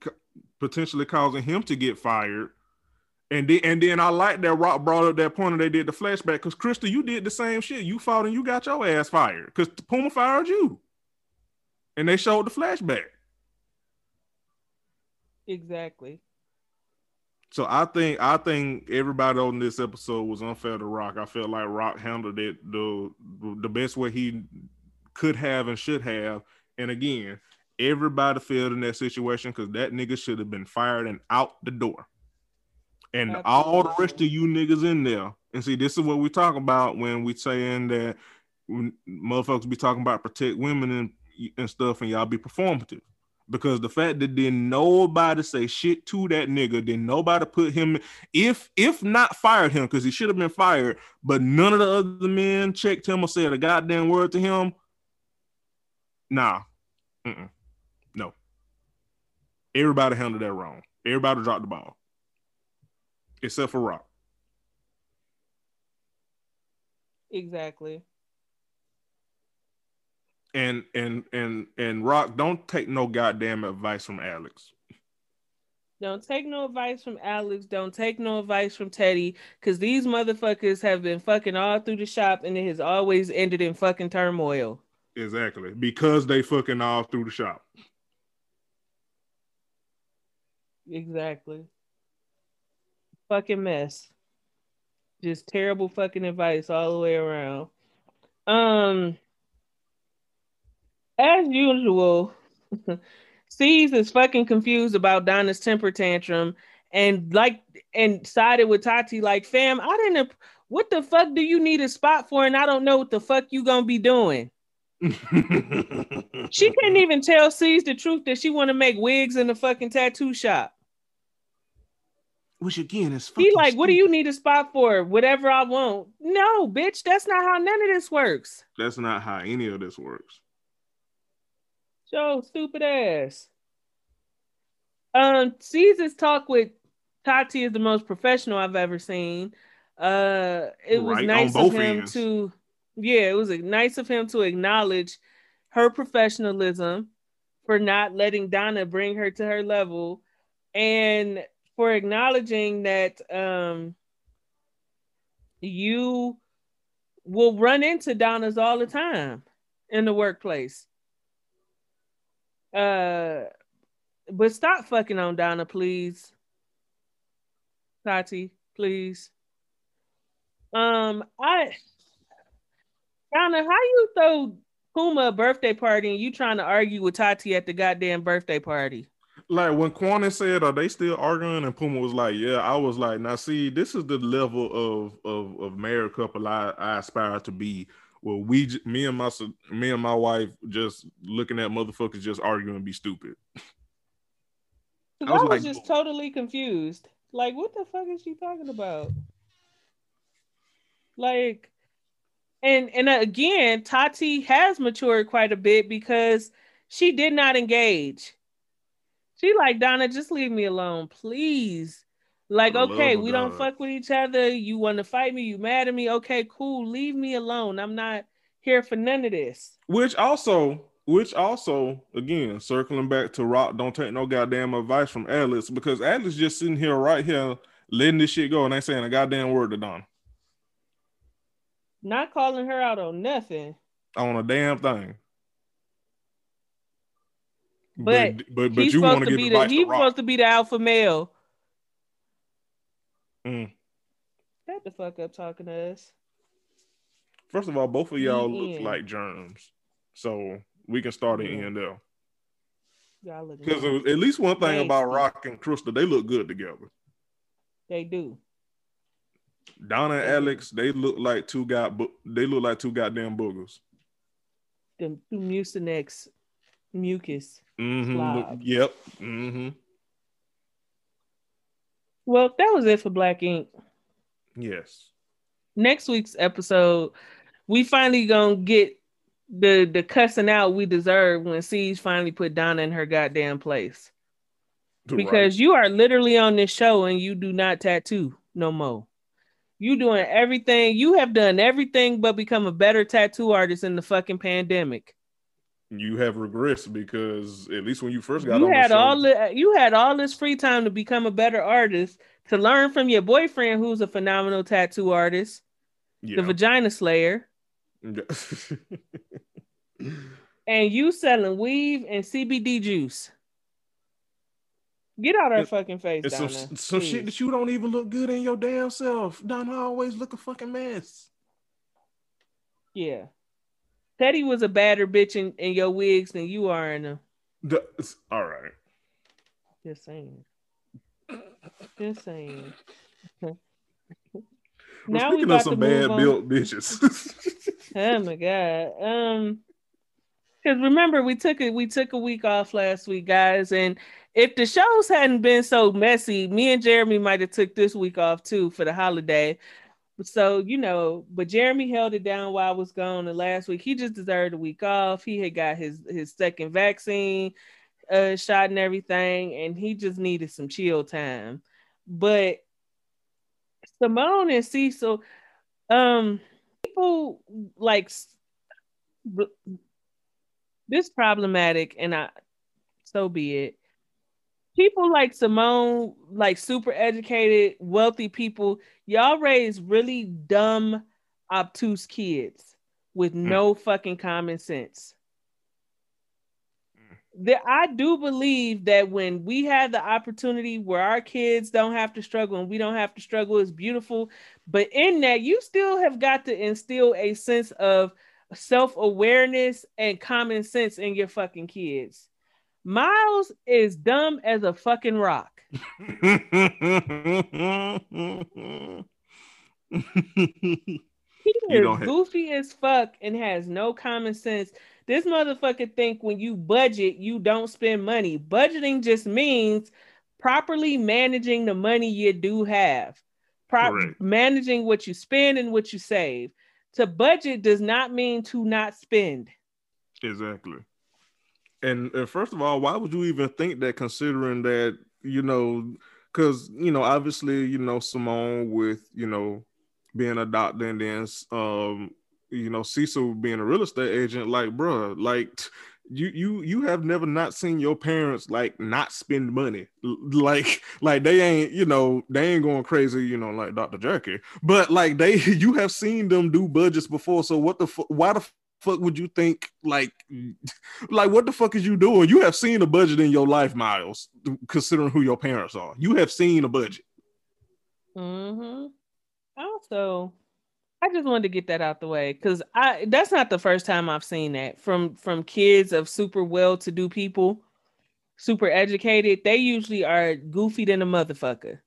potentially causing him to get fired. And then and then I like that Rock brought up that point and they did the flashback because Crystal, you did the same shit. You fought and you got your ass fired because Puma fired you. And they showed the flashback. Exactly. So I think I think everybody on this episode was unfair to Rock. I felt like Rock handled it the the best way he could have and should have. And again, everybody failed in that situation because that nigga should have been fired and out the door. And all the rest of you niggas in there, and see, this is what we talk about when we saying that motherfuckers be talking about protect women and and stuff, and y'all be performative. Because the fact that didn't nobody say shit to that nigga, didn't nobody put him if if not fired him because he should have been fired, but none of the other men checked him or said a goddamn word to him. Nah, Mm-mm. no. Everybody handled that wrong. Everybody dropped the ball, except for Rock. Exactly and and and and Rock, don't take no goddamn advice from Alex. Don't take no advice from Alex. Don't take no advice from Teddy, because these motherfuckers have been fucking all through the shop, and it has always ended in fucking turmoil. Exactly, because they fucking all through the shop. Exactly. Fucking mess. Just terrible fucking advice all the way around. Um as usual, Cease is fucking confused about Donna's temper tantrum and like and sided with Tati like, fam, I didn't what the fuck do you need a spot for? And I don't know what the fuck you gonna be doing. she couldn't even tell Cease the truth that she want to make wigs in the fucking tattoo shop. Which again is he like, stupid. what do you need a spot for? Whatever I want. No, bitch, that's not how none of this works. That's not how any of this works. Joe, stupid ass. Um, Ceaser's talk with Tati is the most professional I've ever seen. Uh, it was right, nice of him ends. to, yeah, it was nice of him to acknowledge her professionalism for not letting Donna bring her to her level, and for acknowledging that um you will run into Donnas all the time in the workplace. Uh, but stop fucking on Donna, please. Tati, please. Um, I Donna, how you throw Puma a birthday party and you trying to argue with Tati at the goddamn birthday party? Like when Quani said, "Are they still arguing?" and Puma was like, "Yeah," I was like, "Now see, this is the level of of of married couple I, I aspire to be well, we, me and my, me and my wife, just looking at motherfuckers just arguing and be stupid. I was, I was like, just totally confused. Like, what the fuck is she talking about? Like, and and again, Tati has matured quite a bit because she did not engage. She like Donna, just leave me alone, please. Like, okay, we don't fuck with each other. You want to fight me? You mad at me? Okay, cool. Leave me alone. I'm not here for none of this. Which also, which also, again, circling back to Rock, don't take no goddamn advice from Alex because Alex just sitting here right here letting this shit go and ain't saying a goddamn word to Donna. Not calling her out on nothing. On a damn thing. But but but, but you want to give advice the, He's supposed to be the alpha male Mm. Shut the fuck up talking to us. First of all, both of y'all look like germs, so we can start yeah. end there. Because at least one thing about Rock and Crystal, they look good together. They do. Donna and Alex, they look like two got they look like two goddamn boogers. Them two mucinex mucus. Mm-hmm. Yep. Mm-hmm. Well, that was it for Black Ink. Yes. Next week's episode, we finally gonna get the the cussing out we deserve when Cease finally put Donna in her goddamn place. Because right. you are literally on this show and you do not tattoo no more. You doing everything. You have done everything but become a better tattoo artist in the fucking pandemic you have regrets because at least when you first got you had show, all the, uh, you had all this free time to become a better artist to learn from your boyfriend who's a phenomenal tattoo artist yeah. the vagina slayer. And you selling weave and cbd juice. Get out our it, fucking face it's some, some shit that you don't even look good in your damn self. Donna always look a fucking mess. Yeah Teddy was a badder bitch in, in your wigs than you are in them. The, all right. Just saying. Just saying. now we speaking of some bad built bitches. Oh my god. Um because remember we took it we took a week off last week, guys. And if the shows hadn't been so messy, me and Jeremy might have took this week off too for the holiday. So, you know, but Jeremy held it down while I was gone the last week. He just deserved a week off. He had got his his second vaccine uh shot and everything, and he just needed some chill time. But Simone and Cecil, um, people like this problematic, and I so be it. People like Simone, like super educated, wealthy people, y'all raise really dumb, obtuse kids with mm. no fucking common sense. Mm. That I do believe that when we have the opportunity where our kids don't have to struggle and we don't have to struggle is beautiful. But in that, you still have got to instill a sense of self awareness and common sense in your fucking kids. Miles is dumb as a fucking rock. He is don't have- goofy as fuck and has no common sense. This motherfucker think when you budget, you don't spend money. Budgeting just means properly managing the money you do have. Pro- Correct. managing what you spend and what you save. To budget does not mean to not spend. Exactly. And, and first of all, why would you even think that considering that, you know, because, you know, obviously, you know, Simone with, you know, being a doctor and then, um, you know, Cecil being a real estate agent, like, bruh, like, t- you you you have never not seen your parents like not spend money. Like like they ain't you know they ain't going crazy you know like dr Jerky but like they you have seen them do budgets before so what the fu- why the fuck would you think like like what the fuck is you doing you have seen a budget in your life miles considering who your parents are you have seen a budget Mm-hmm. Also, I just wanted to get that out the way because I that's not the first time I've seen that from from kids of super well-to-do people, super educated. They usually are goofy than a motherfucker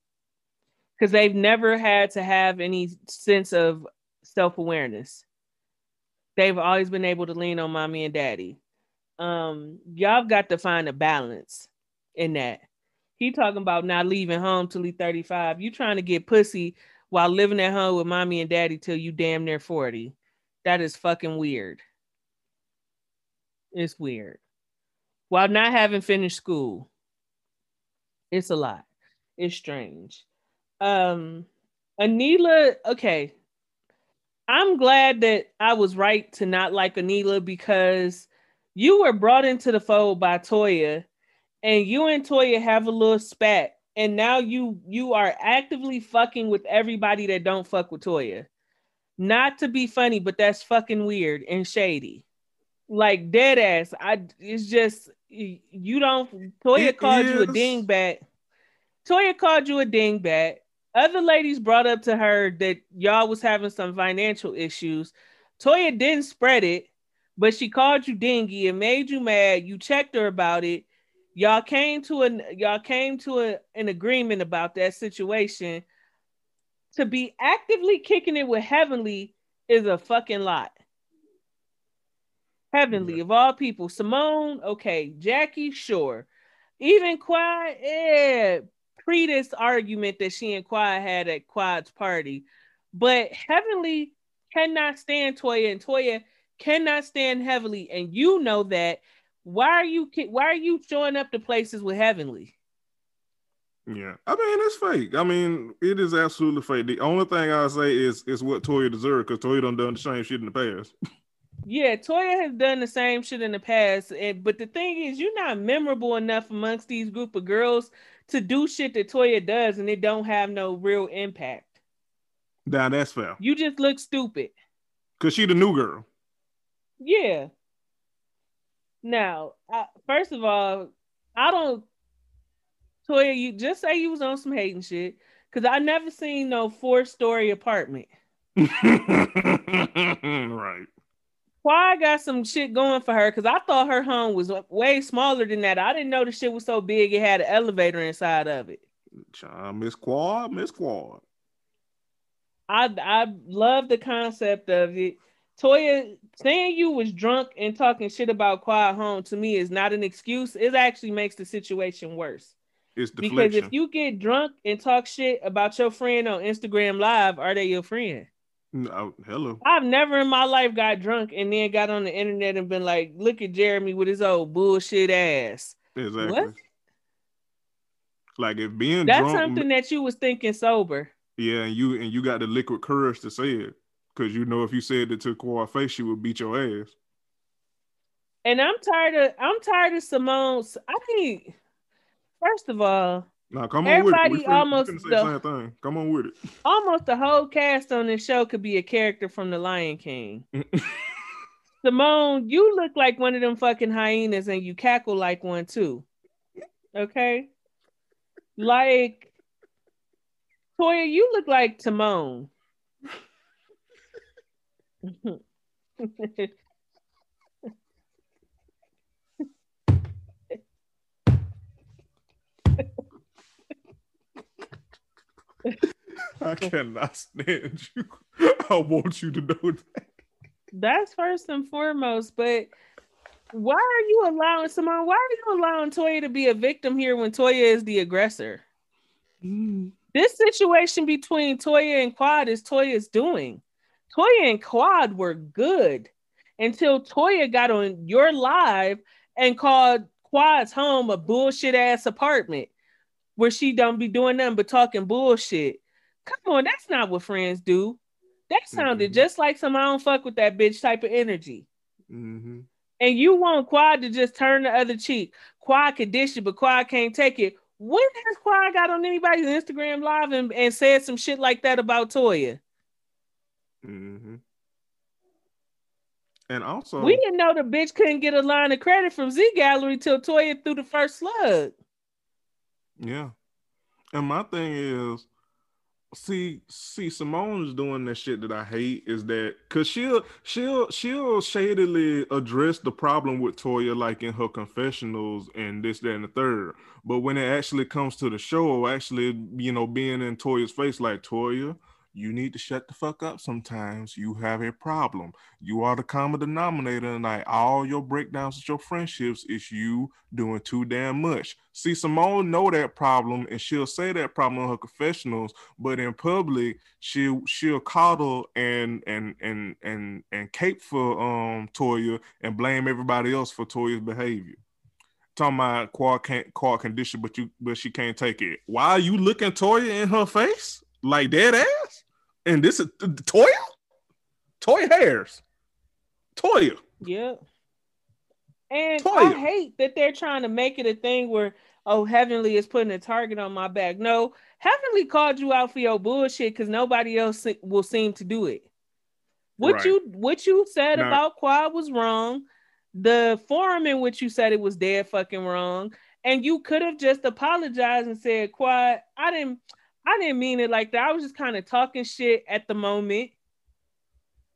because they've never had to have any sense of self-awareness. They've always been able to lean on mommy and daddy. Um, y'all got to find a balance in that. He talking about not leaving home till he 35. You trying to get pussy while living at home with mommy and daddy till you damn near 40. That is fucking weird. It's weird. While not having finished school. It's a lot. It's strange. Um Anila, okay. I'm glad that I was right to not like Anila because you were brought into the fold by Toya and you and Toya have a little spat and now you you are actively fucking with everybody that don't fuck with Toya. Not to be funny, but that's fucking weird and shady. Like dead ass. I it's just you don't Toya It called you a dingbat. Toya called you a dingbat. Other ladies brought up to her that y'all was having some financial issues. Toya didn't spread it, but she called you dingy and made you mad. You checked her about it. Y'all came to an y'all came to a, an agreement about that situation. To be actively kicking it with heavenly is a fucking lot. Heavenly of all people. Simone okay jackie sure. Even Quiet, yeah pre this argument that she and quad had at quad's party but heavenly cannot stand toya and toya cannot stand heavenly and you know that why are you why are you showing up to places with heavenly Yeah, I mean it's fake. I mean it is absolutely fake. The only thing I say is is what Toya deserved because Toya done done the same shit in the past. yeah toya has done the same shit in the past and but the thing is you're not memorable enough amongst these group of girls to do shit that toya does and it don't have no real impact. Now that's fair. You just look stupid. Because she the new girl. yeah. Now I, first of all i don't toya you just say you was on some hating shit because i never seen no four story apartment. Right. Why I got some shit going for her because I thought her home was way smaller than that. I didn't know the shit was so big it had an elevator inside of it. Miss Quad, Miss Quad. I I love the concept of it. Toya saying you was drunk and talking shit about quiet home to me is not an excuse. It actually makes the situation worse. It's deflection. Because if you get drunk and talk shit about your friend on Instagram Live, are they your friend? No, hello. I've never in my life got drunk and then got on the internet and been like, look at Jeremy with his old bullshit ass. Exactly. What? Like if being That's drunk, something that you was thinking sober. yeah, and you and you got the liquid courage to say it, because you know if you said it to Kawhi face, she would beat your ass. And I'm tired of I'm tired of Simone's. I think first of all, Now come on with it. Everybody We finna, we almost the- the same thing. Come on with it. almost the whole cast on this show could be a character from The Lion King. Simone, you look like one of them fucking hyenas and you cackle like one too. Okay? Like Toya, you look like Timon. I cannot stand you. I want you to know that. That's first and foremost, but why are you allowing Simone? Why are you allowing Toya to be a victim here when Toya is the aggressor? Mm. This situation between Toya and Quad is Toya's doing. Toya and Quad were good until Toya got on your live and called Quad's home a bullshit ass apartment where she don't be doing nothing but talking bullshit. Come on, that's not what friends do. That sounded Mhm. just like some I don't fuck with that bitch type of energy. Mm-hmm. And you want Quad to just turn the other cheek. Quad can dish it, but Quad can't take it. When has Quad got on anybody's Instagram live and, and said some shit like that about Toya? Mm-hmm. And also, We didn't know the bitch couldn't get a line of credit from Z Gallerie till Toya threw the first slug. Yeah. And my thing is, see, see, Simone is doing that shit that I hate is that because she'll she'll she'll shadily address the problem with Toya like in her confessionals and this, that, and the third. But when it actually comes to the show, actually, you know, being in Toya's face, like Toya, you need to shut the fuck up sometimes. You have a problem. You are the common denominator, like all your breakdowns with your friendships is you doing too damn much. See, Simone know that problem, and she'll say that problem in her confessionals, but in public, she'll she'll coddle and and and and and cape for um Toya and blame everybody else for Toya's behavior. Talking about quad can't quad condition, but you but she can't take it. Why are you looking Toya in her face like dead ass? And this is Toya, Toya Harris, Toya. Yep. And Toya. I hate that they're trying to make it a thing where, oh, Heavenly is putting a target on my back. No, Heavenly called you out for your bullshit because nobody else will seem to do it. What Right. you what you said about Quad was wrong. The forum in which you said it was dead fucking wrong. And you could have just apologized and said, Quad, I didn't I didn't mean it like that. I was just kind of talking shit at the moment.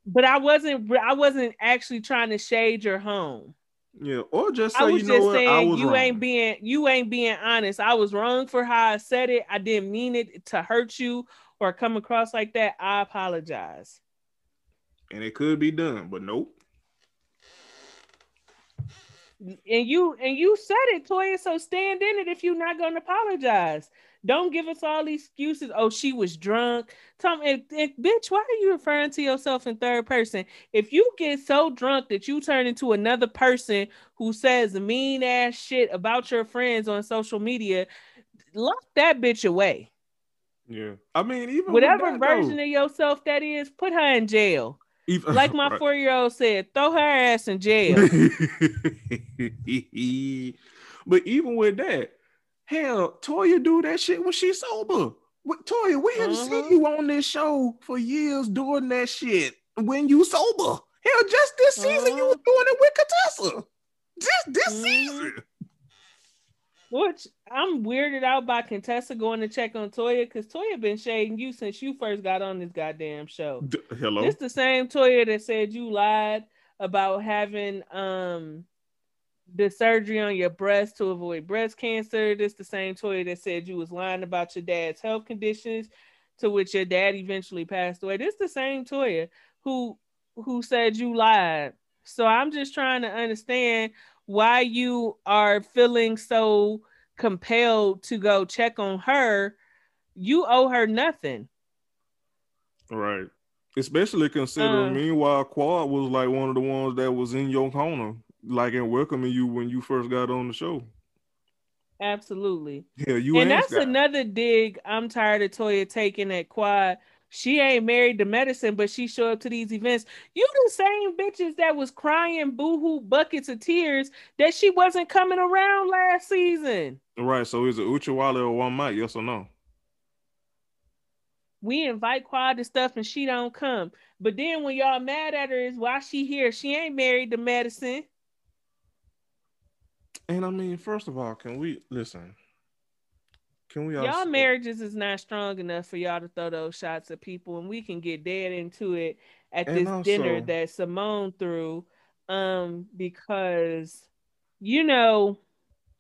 But I wasn't I wasn't actually trying to shade your home. Yeah, or just say I was you know just what I saying was you wrong. ain't being you ain't being honest. I was wrong for how I said it. I didn't mean it to hurt you or come across like that. I apologize. and it could be done, but nope. And you and you said it, Toya. So stand in it if you're not gonna apologize. Don't give us all these excuses. Oh, she was drunk. Tom and, and bitch, why are you referring to yourself in third person? If you get so drunk that you turn into another person who says mean ass shit about your friends on social media, lock that bitch away. Yeah, I mean, even Whatever that, version though, of yourself that is, put her in jail. even, Like my Right. four year old said, throw her ass in jail. but even with that, hell, Toya do that shit when she's sober. Toya, we have Uh-huh. seen you on this show for years doing that shit when you sober. Hell, just this season you Uh-huh. was doing it with Contessa. Just this Mhm. season. Which I'm weirded out by Contessa going to check on Toya because Toya been shading you since you first got on this goddamn show. D- hello. It's the same Toya that said you lied about having um the surgery on your breast to avoid breast cancer. This the same Toya that said you was lying about your dad's health conditions. to which your dad eventually passed away. This the same Toya who who said you lied. So I'm just trying to understand why you are feeling so compelled to go check on her. You owe her nothing. Right. Especially considering, uh, meanwhile, Quad was like one of the ones that was in your corner, like and welcoming you when you first got on the show. Absolutely. Yeah, you and that's got... another dig I'm tired of Toya taking at Quad. She ain't married to medicine, but she show up to these events. You the same bitches that was crying boohoo buckets of tears that she wasn't coming around last season. Right. So is it Uchiwale or one mic? Yes or no? we invite Quad to stuff and she don't come. But then when y'all mad at her is why she here. She ain't married to medicine. And I mean, first of all, can we listen? Can we y'all marriages is not strong enough for y'all to throw those shots at people, and we can get dead into it at this also, dinner that Simone threw. Um, because you know,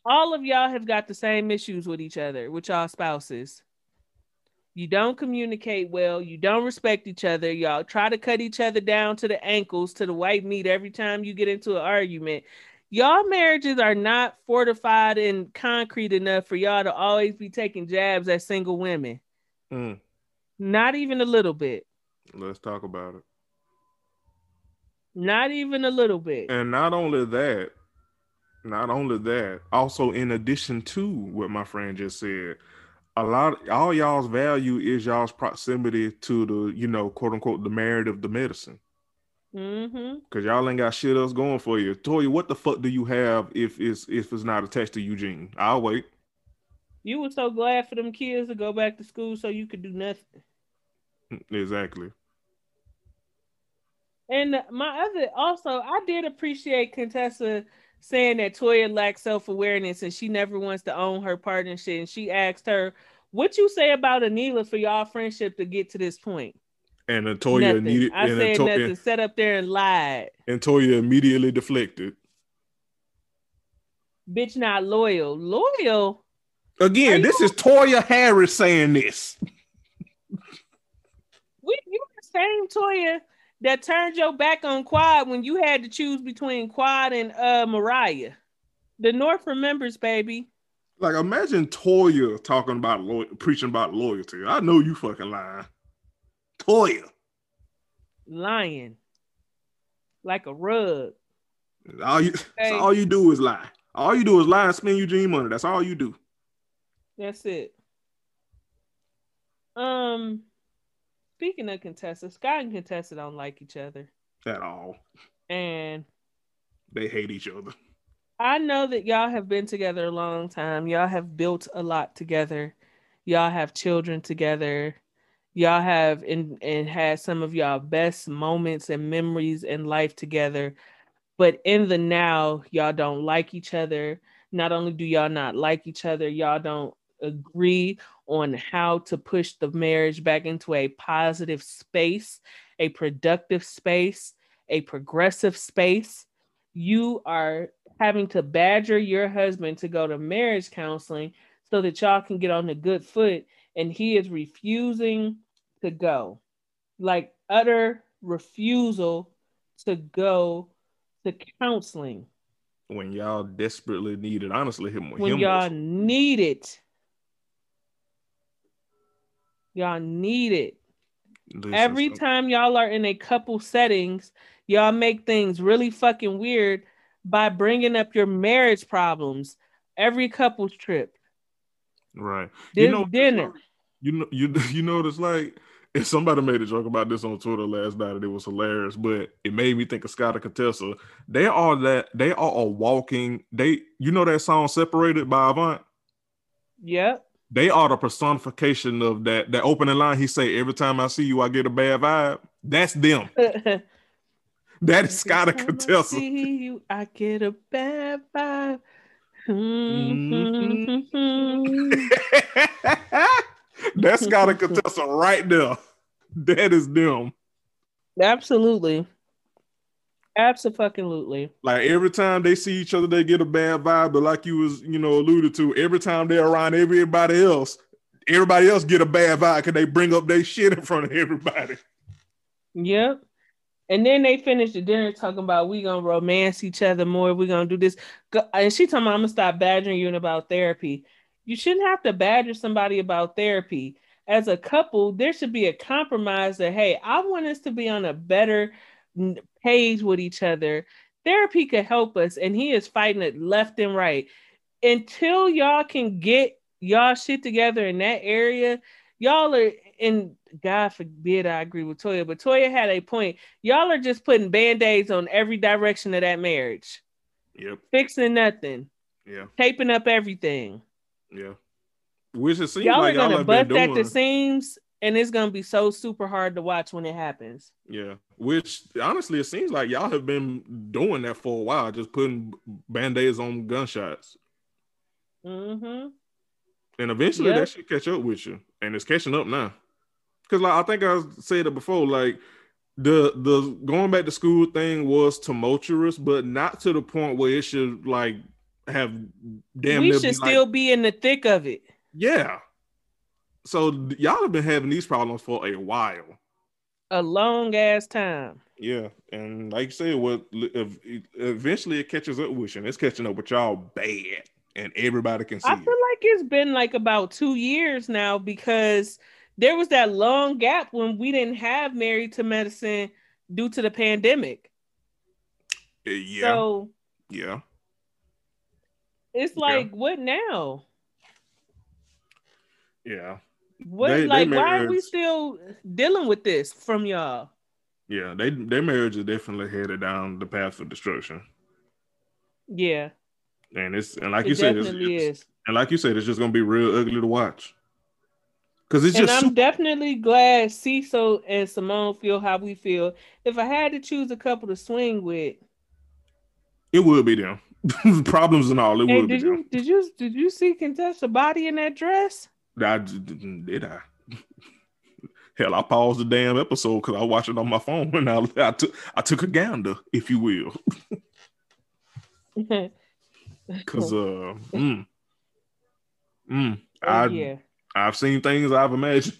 all of y'all have got the same issues with each other, with y'all spouses. You don't communicate well. You don't respect each other. Y'all try to cut each other down to the ankles, to the white meat every time you get into an argument. Y'all marriages are not fortified and concrete enough for y'all to always be taking jabs at single women. Mm. Not even a little bit. Let's talk about it. Not even a little bit. And not only that, not only that, also in addition to what my friend just said, a lot all y'all's value is y'all's proximity to the you know quote unquote the merit of the medicine mm-hmm. Cause y'all ain't got shit else going for you. Toya, what the fuck do you have if it's if it's not attached to Eugene? I'll wait. You were so glad for them kids to go back to school so you could do nothing. Exactly. And my other also, I did appreciate Contessa saying that Toya lacks self awareness and she never wants to own her partnership. And she asked her, "What you say about Anila for y'all friendship to get to this point?" And Toya needed. I and said Ato- nothing. Set up there and lied. And Toya immediately deflected. Bitch, not loyal. Loyal. Again, this is Toya Harris saying this. we you the same Toya that turned your back on Quad when you had to choose between Quad and uh Mariah. The North remembers, baby. Like imagine Toya talking about lo- preaching about loyalty. I know you fucking lying. Toya. Lying. Like a rug. All you okay. all you do is lie. All you do is lie and spend Eugene money. That's all you do. That's it. Um Speaking of Contessa, Scott and Contessa don't like each other at all. And they hate each other. I know that y'all have been together a long time. Y'all have built a lot together. Y'all have children together. Y'all have and and had some of y'all best moments and memories in life together. But in the now, y'all don't like each other. Not only do y'all not like each other, y'all don't agree on how to push the marriage back into a positive space, a productive space, a progressive space. You are having to badger your husband to go to marriage counseling so that y'all can get on a good foot, and he is refusing to go. Like utter refusal to go to counseling. When y'all desperately need it, honestly, him when y'all was- need it Y'all need it. Listen, Every time y'all are in a couple settings, y'all make things really fucking weird by bringing up your marriage problems every couple's trip. Right. This you know, dinner. You know, you you it's like. If somebody made a joke about this on Twitter last night, and it was hilarious, but it made me think of Scott and Contessa. They are that they are a walking. They, you know, that song "Separated" by Avant. Yep they are the personification of that that opening line he say every time i see you i get a bad vibe that's them that is Scott and Contessa. I see you, I get a bad vibe. Mm-hmm. That's got a contestant right there. That is them. Absolutely. Absolutely. Like every time they see each other, they get a bad vibe. But like you was, you know, alluded to, every time they're around everybody else, everybody else get a bad vibe because they bring up their shit in front of everybody. Yep. And then they finish the dinner talking about we gonna romance each other more. We gonna do this, and she told me I'm gonna stop badgering you about therapy. You shouldn't have to badger somebody about therapy. As a couple, there should be a compromise that hey, I want us to be on a better page with each other. Therapy could help us, and he is fighting it left and right. Until y'all can get y'all shit together in that area, y'all are in God forbid I agree with Toya, but Toya had a point. Y'all are just putting band-aids on every direction of that marriage. Yep. Fixing nothing. Yeah. Taping up everything. Yeah. Which it seems y'all like are gonna y'all bust at the seams, and it's gonna be so super hard to watch when it happens. Yeah. Which honestly, it seems like y'all have been doing that for a while, just putting band-aids on gunshots. Mm-hmm. And eventually Yep. that should catch up with you. And it's catching up now. Cause like I think I said it before, like the the going back to school thing was tumultuous, but not to the point where it should like have damn we should be like- still be in the thick of it. yeah. So y'all have been having these problems for a while. A long ass time. Yeah, and like you said, what if eventually it catches up with you, and it's catching up with y'all bad, and everybody can see I it. feel like it's been like about two years now because there was that long gap when we didn't have married to medicine due to the pandemic. Uh, Yeah, So yeah. It's Yeah. like, what now? Yeah, What They- they like why are we still dealing with this from y'all? yeah. They their marriage is definitely headed down the path of destruction, Yeah, and it's and like it you said, it's, it's- is. and like you said, it's just gonna be real ugly to watch. Cause it's And just I'm super, definitely glad Cecil and Simone feel how we feel. If I had to choose a couple to swing with, it would be them problems and all. It hey, would did you did you did you see Contessa body in that dress? I, did I? Hell, I paused the damn episode because I watched it on my phone and I, I took I took a gander, if you will. Cause uh, mm, mm, Oh, I yeah. I've seen things I've imagined.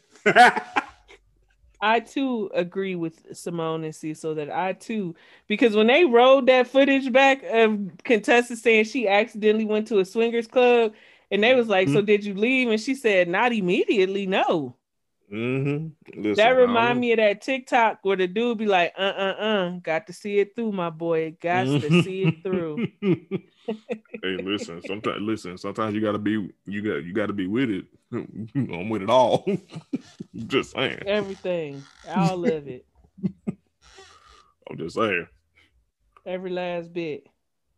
I too agree with Simone and Cecil that I too, because when they rolled that footage back of Contessa saying she accidentally went to a swingers club, and they was like, "So Mm-hmm. did you leave?" and she said, "Not immediately, no." mm-hmm. that remind me of that TikTok where the dude be like, "Uh, uh, uh, got to see it through, my boy, got to see it through." hey, listen. Sometimes, listen. Sometimes you gotta be you got you gotta be with it. I'm with it all. just saying. Everything, all of it, I'm just saying. every last bit.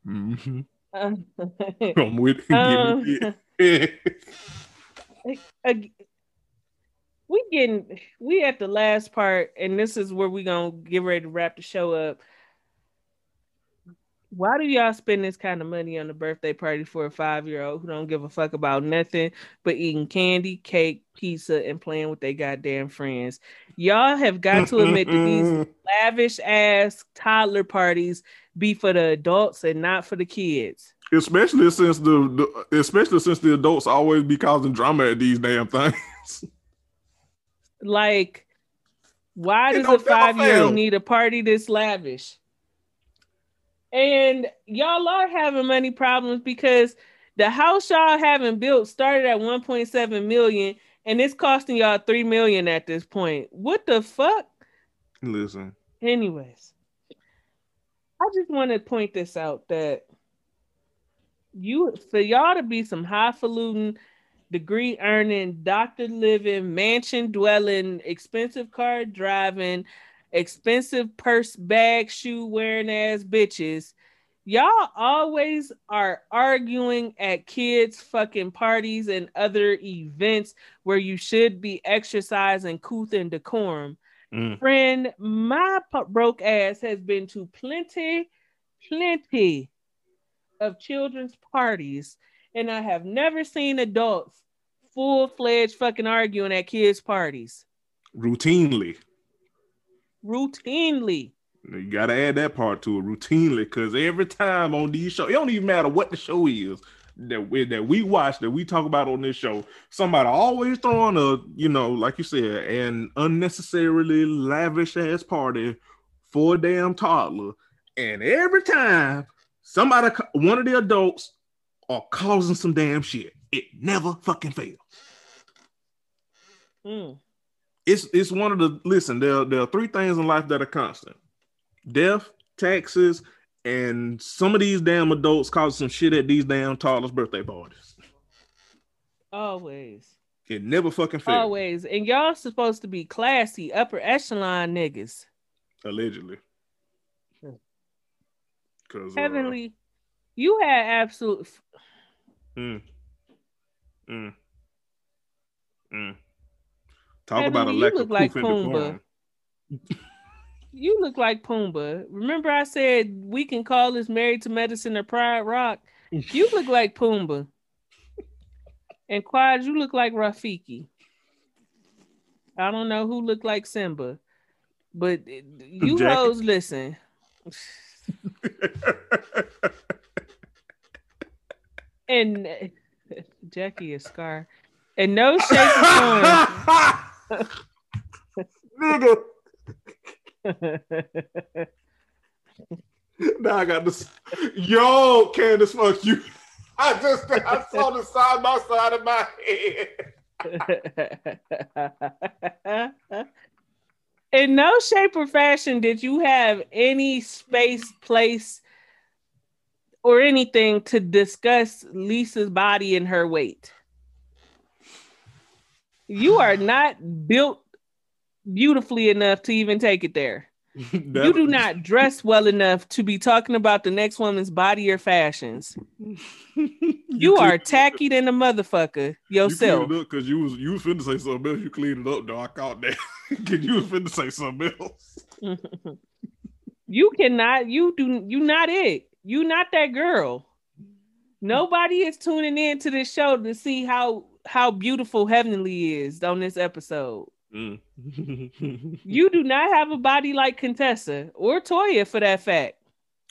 Mhm. Um, I'm with it. Um, it. we getting we at the last part, and this is where we gonna get ready to wrap the show up. Why do y'all spend this kind of money on a birthday party for a five year old who don't give a fuck about nothing but eating candy, cake, pizza, and playing with their goddamn friends? Y'all have got to admit that these lavish ass toddler parties be for the adults and not for the kids. especially since the, the especially since the adults always be causing drama at these damn things. Like, why does a five year old need a party this lavish? And y'all are having money problems because the house y'all haven't built started at 1.7 million and it's costing y'all 3 million at this point. What the fuck? Listen, Anyways, I just want to point this out that you for y'all to be some highfalutin, degree earning, doctor living, mansion dwelling, expensive car driving, expensive purse bag shoe wearing ass bitches. Y'all always are arguing at kids' fucking parties and other events where you should be exercising couth and decorum Mm. friend, my broke ass has been to plenty, plenty of children's parties, and I have never seen adults full fledged fucking arguing at kids' parties routinely. Routinely. You gotta add that part to it routinely, because every time on these shows, it don't even matter what the show is. that we that we watch that we talk about on this show, somebody always throwing a you know, like you said, an unnecessarily lavish ass party for a damn toddler, and every time somebody, one of the adults, are causing some damn shit, it never fucking fails. Mm. It's it's one of the listen. There there are three things in life that are constant: death, taxes, and some of these damn adults cause some shit at these damn toddlers' birthday parties. Always. It never fucking fails. Always. And y'all supposed to be classy, upper echelon niggas. Allegedly. Cause uh, Heavenly, you had absolute. mm, mm, mm. Talk about a you look like Pumbaa. You look like Pumbaa. Remember, I said we can call this Married to Medicine or Pride Rock. You look like Pumbaa. And Quad, you look like Rafiki. I don't know who looked like Simba, but you hoes listen. And Jackie is Scar. And no shape or Nigga, now I got this. Yo, Candace, fuck you. I just I saw the side by side of my head. In no shape or fashion did you have any space, place, or anything to discuss Lisa's body and her weight. You are not built beautifully enough to even take it there. You do not dress well enough to be talking about the next woman's body or fashions. You are tacky than a motherfucker yourself. because you was you was finna say something else. You cleaned it up though. I caught that. Cause you was finna say something else. you cannot you do you not it you not that girl nobody is tuning in to this show to see how how beautiful heavenly is on this episode Mm. you do not have a body like contessa or toya for that fact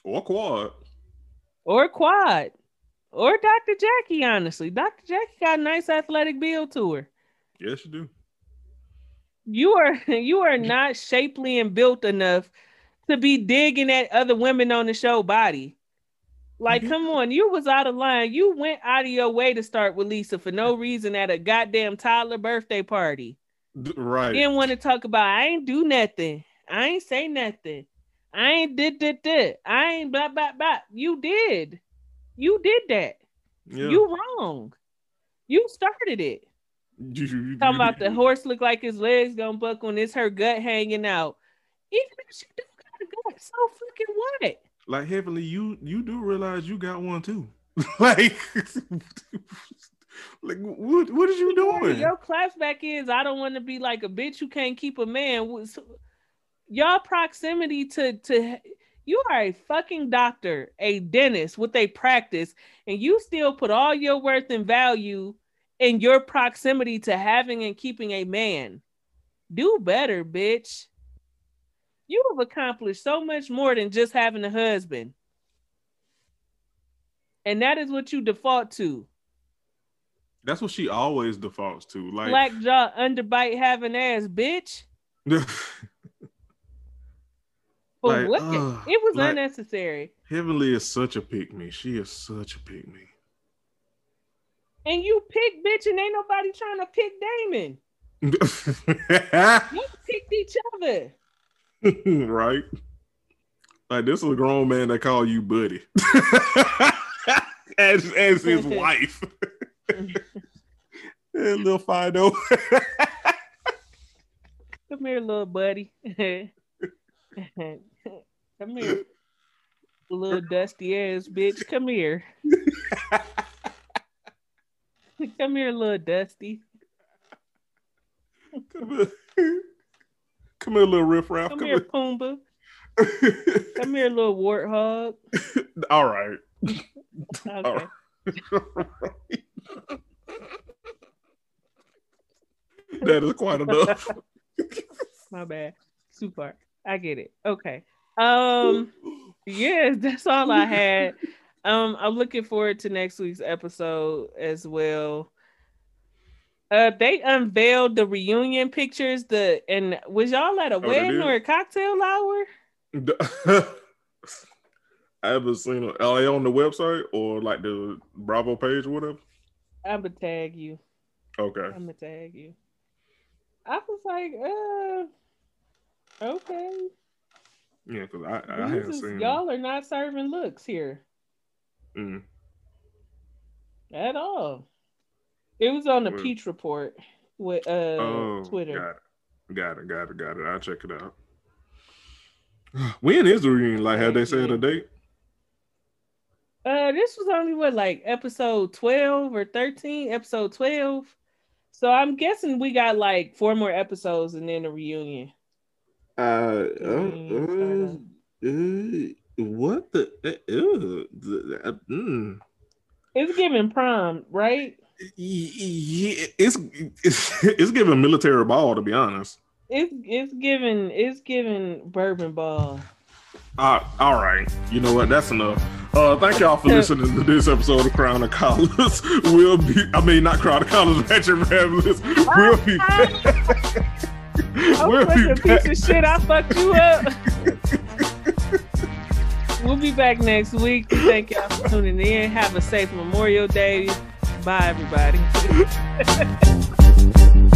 or quad. or quad or dr jackie honestly dr jackie got a nice athletic build to her Yes, you do. you are you are not shapely and built enough to be digging at other women on the show body. Like, Mhm. come on, you was out of line. You went out of your way to start with Lisa for no reason at a goddamn toddler birthday party. Right. Didn't want to talk about I ain't do nothing. I ain't say nothing. I ain't did did did. I ain't blah blah blah. You did. You did that. yeah. You wrong. You started it. Talking about the horse look like his legs gonna buck when it's her gut hanging out. Even if she don't got a gut, so fucking what? Like heavenly. You you do realize you got one too. like, like what what is you doing? Your clapback is I don't want to be like a bitch who can't keep a man. Y'all proximity to to you are a fucking doctor, a dentist with a practice, and you still put all your worth and value in your proximity to having and keeping a man. Do better, bitch. You have accomplished so much more than just having a husband. And that is what you default to. That's what she always defaults to. Like, Black jaw, underbite, having ass, bitch. But Like, what? ugh, it was like- unnecessary. Heavenly is such a pick me. She is such a pick me. And you pick bitch, and ain't nobody trying to pick Damon. You picked each other. right? Like this is a grown man that call you buddy. as as his wife. and little Fido. Come here, little buddy. Come here, little dusty ass bitch. Come here. Come here, little dusty. Come here. Come here, little riffraff. Come Come here, Pumbaa. Come here, little warthog. All right. Okay. that is quite enough. My bad. Super. I get it. Okay. Um yes, that's all I had. Um, I'm looking forward to next week's episode as well. Uh, they unveiled the reunion pictures. The and was y'all at a Oh, wedding or a cocktail hour? I haven't seen it. Are they on the website or like the Bravo page or whatever? I'm gonna tag you. Okay. I'm gonna tag you. I was like, uh, okay. Yeah, because I, I haven't Jesus, seen y'all are not serving looks here Mm. at all. It was on the Peach Report with uh Oh, Twitter. Got it. Got it. Got it. Got it. I'll check it out. When is the reunion? Like, have they said a date? Uh, this was only what like episode twelve or thirteen, episode twelve. So I'm guessing we got like four more episodes and then a reunion. Uh, Mm, uh, what the? Uh, uh, mm. It's giving prom, right? It's, it's it's giving military ball to be honest. It's it's giving it's giving bourbon ball. Uh, all right, you know what? That's enough. Uh, thank y'all for listening to this episode of Crown of Collars. We'll be, I mean, not Crown of Collars, Ratchet Ramblers. We'll be, I we'll was be such a back. piece of shit. I fucked you up. we'll be back next week. Thank y'all for tuning in. Have a safe Memorial Day. Bye, everybody.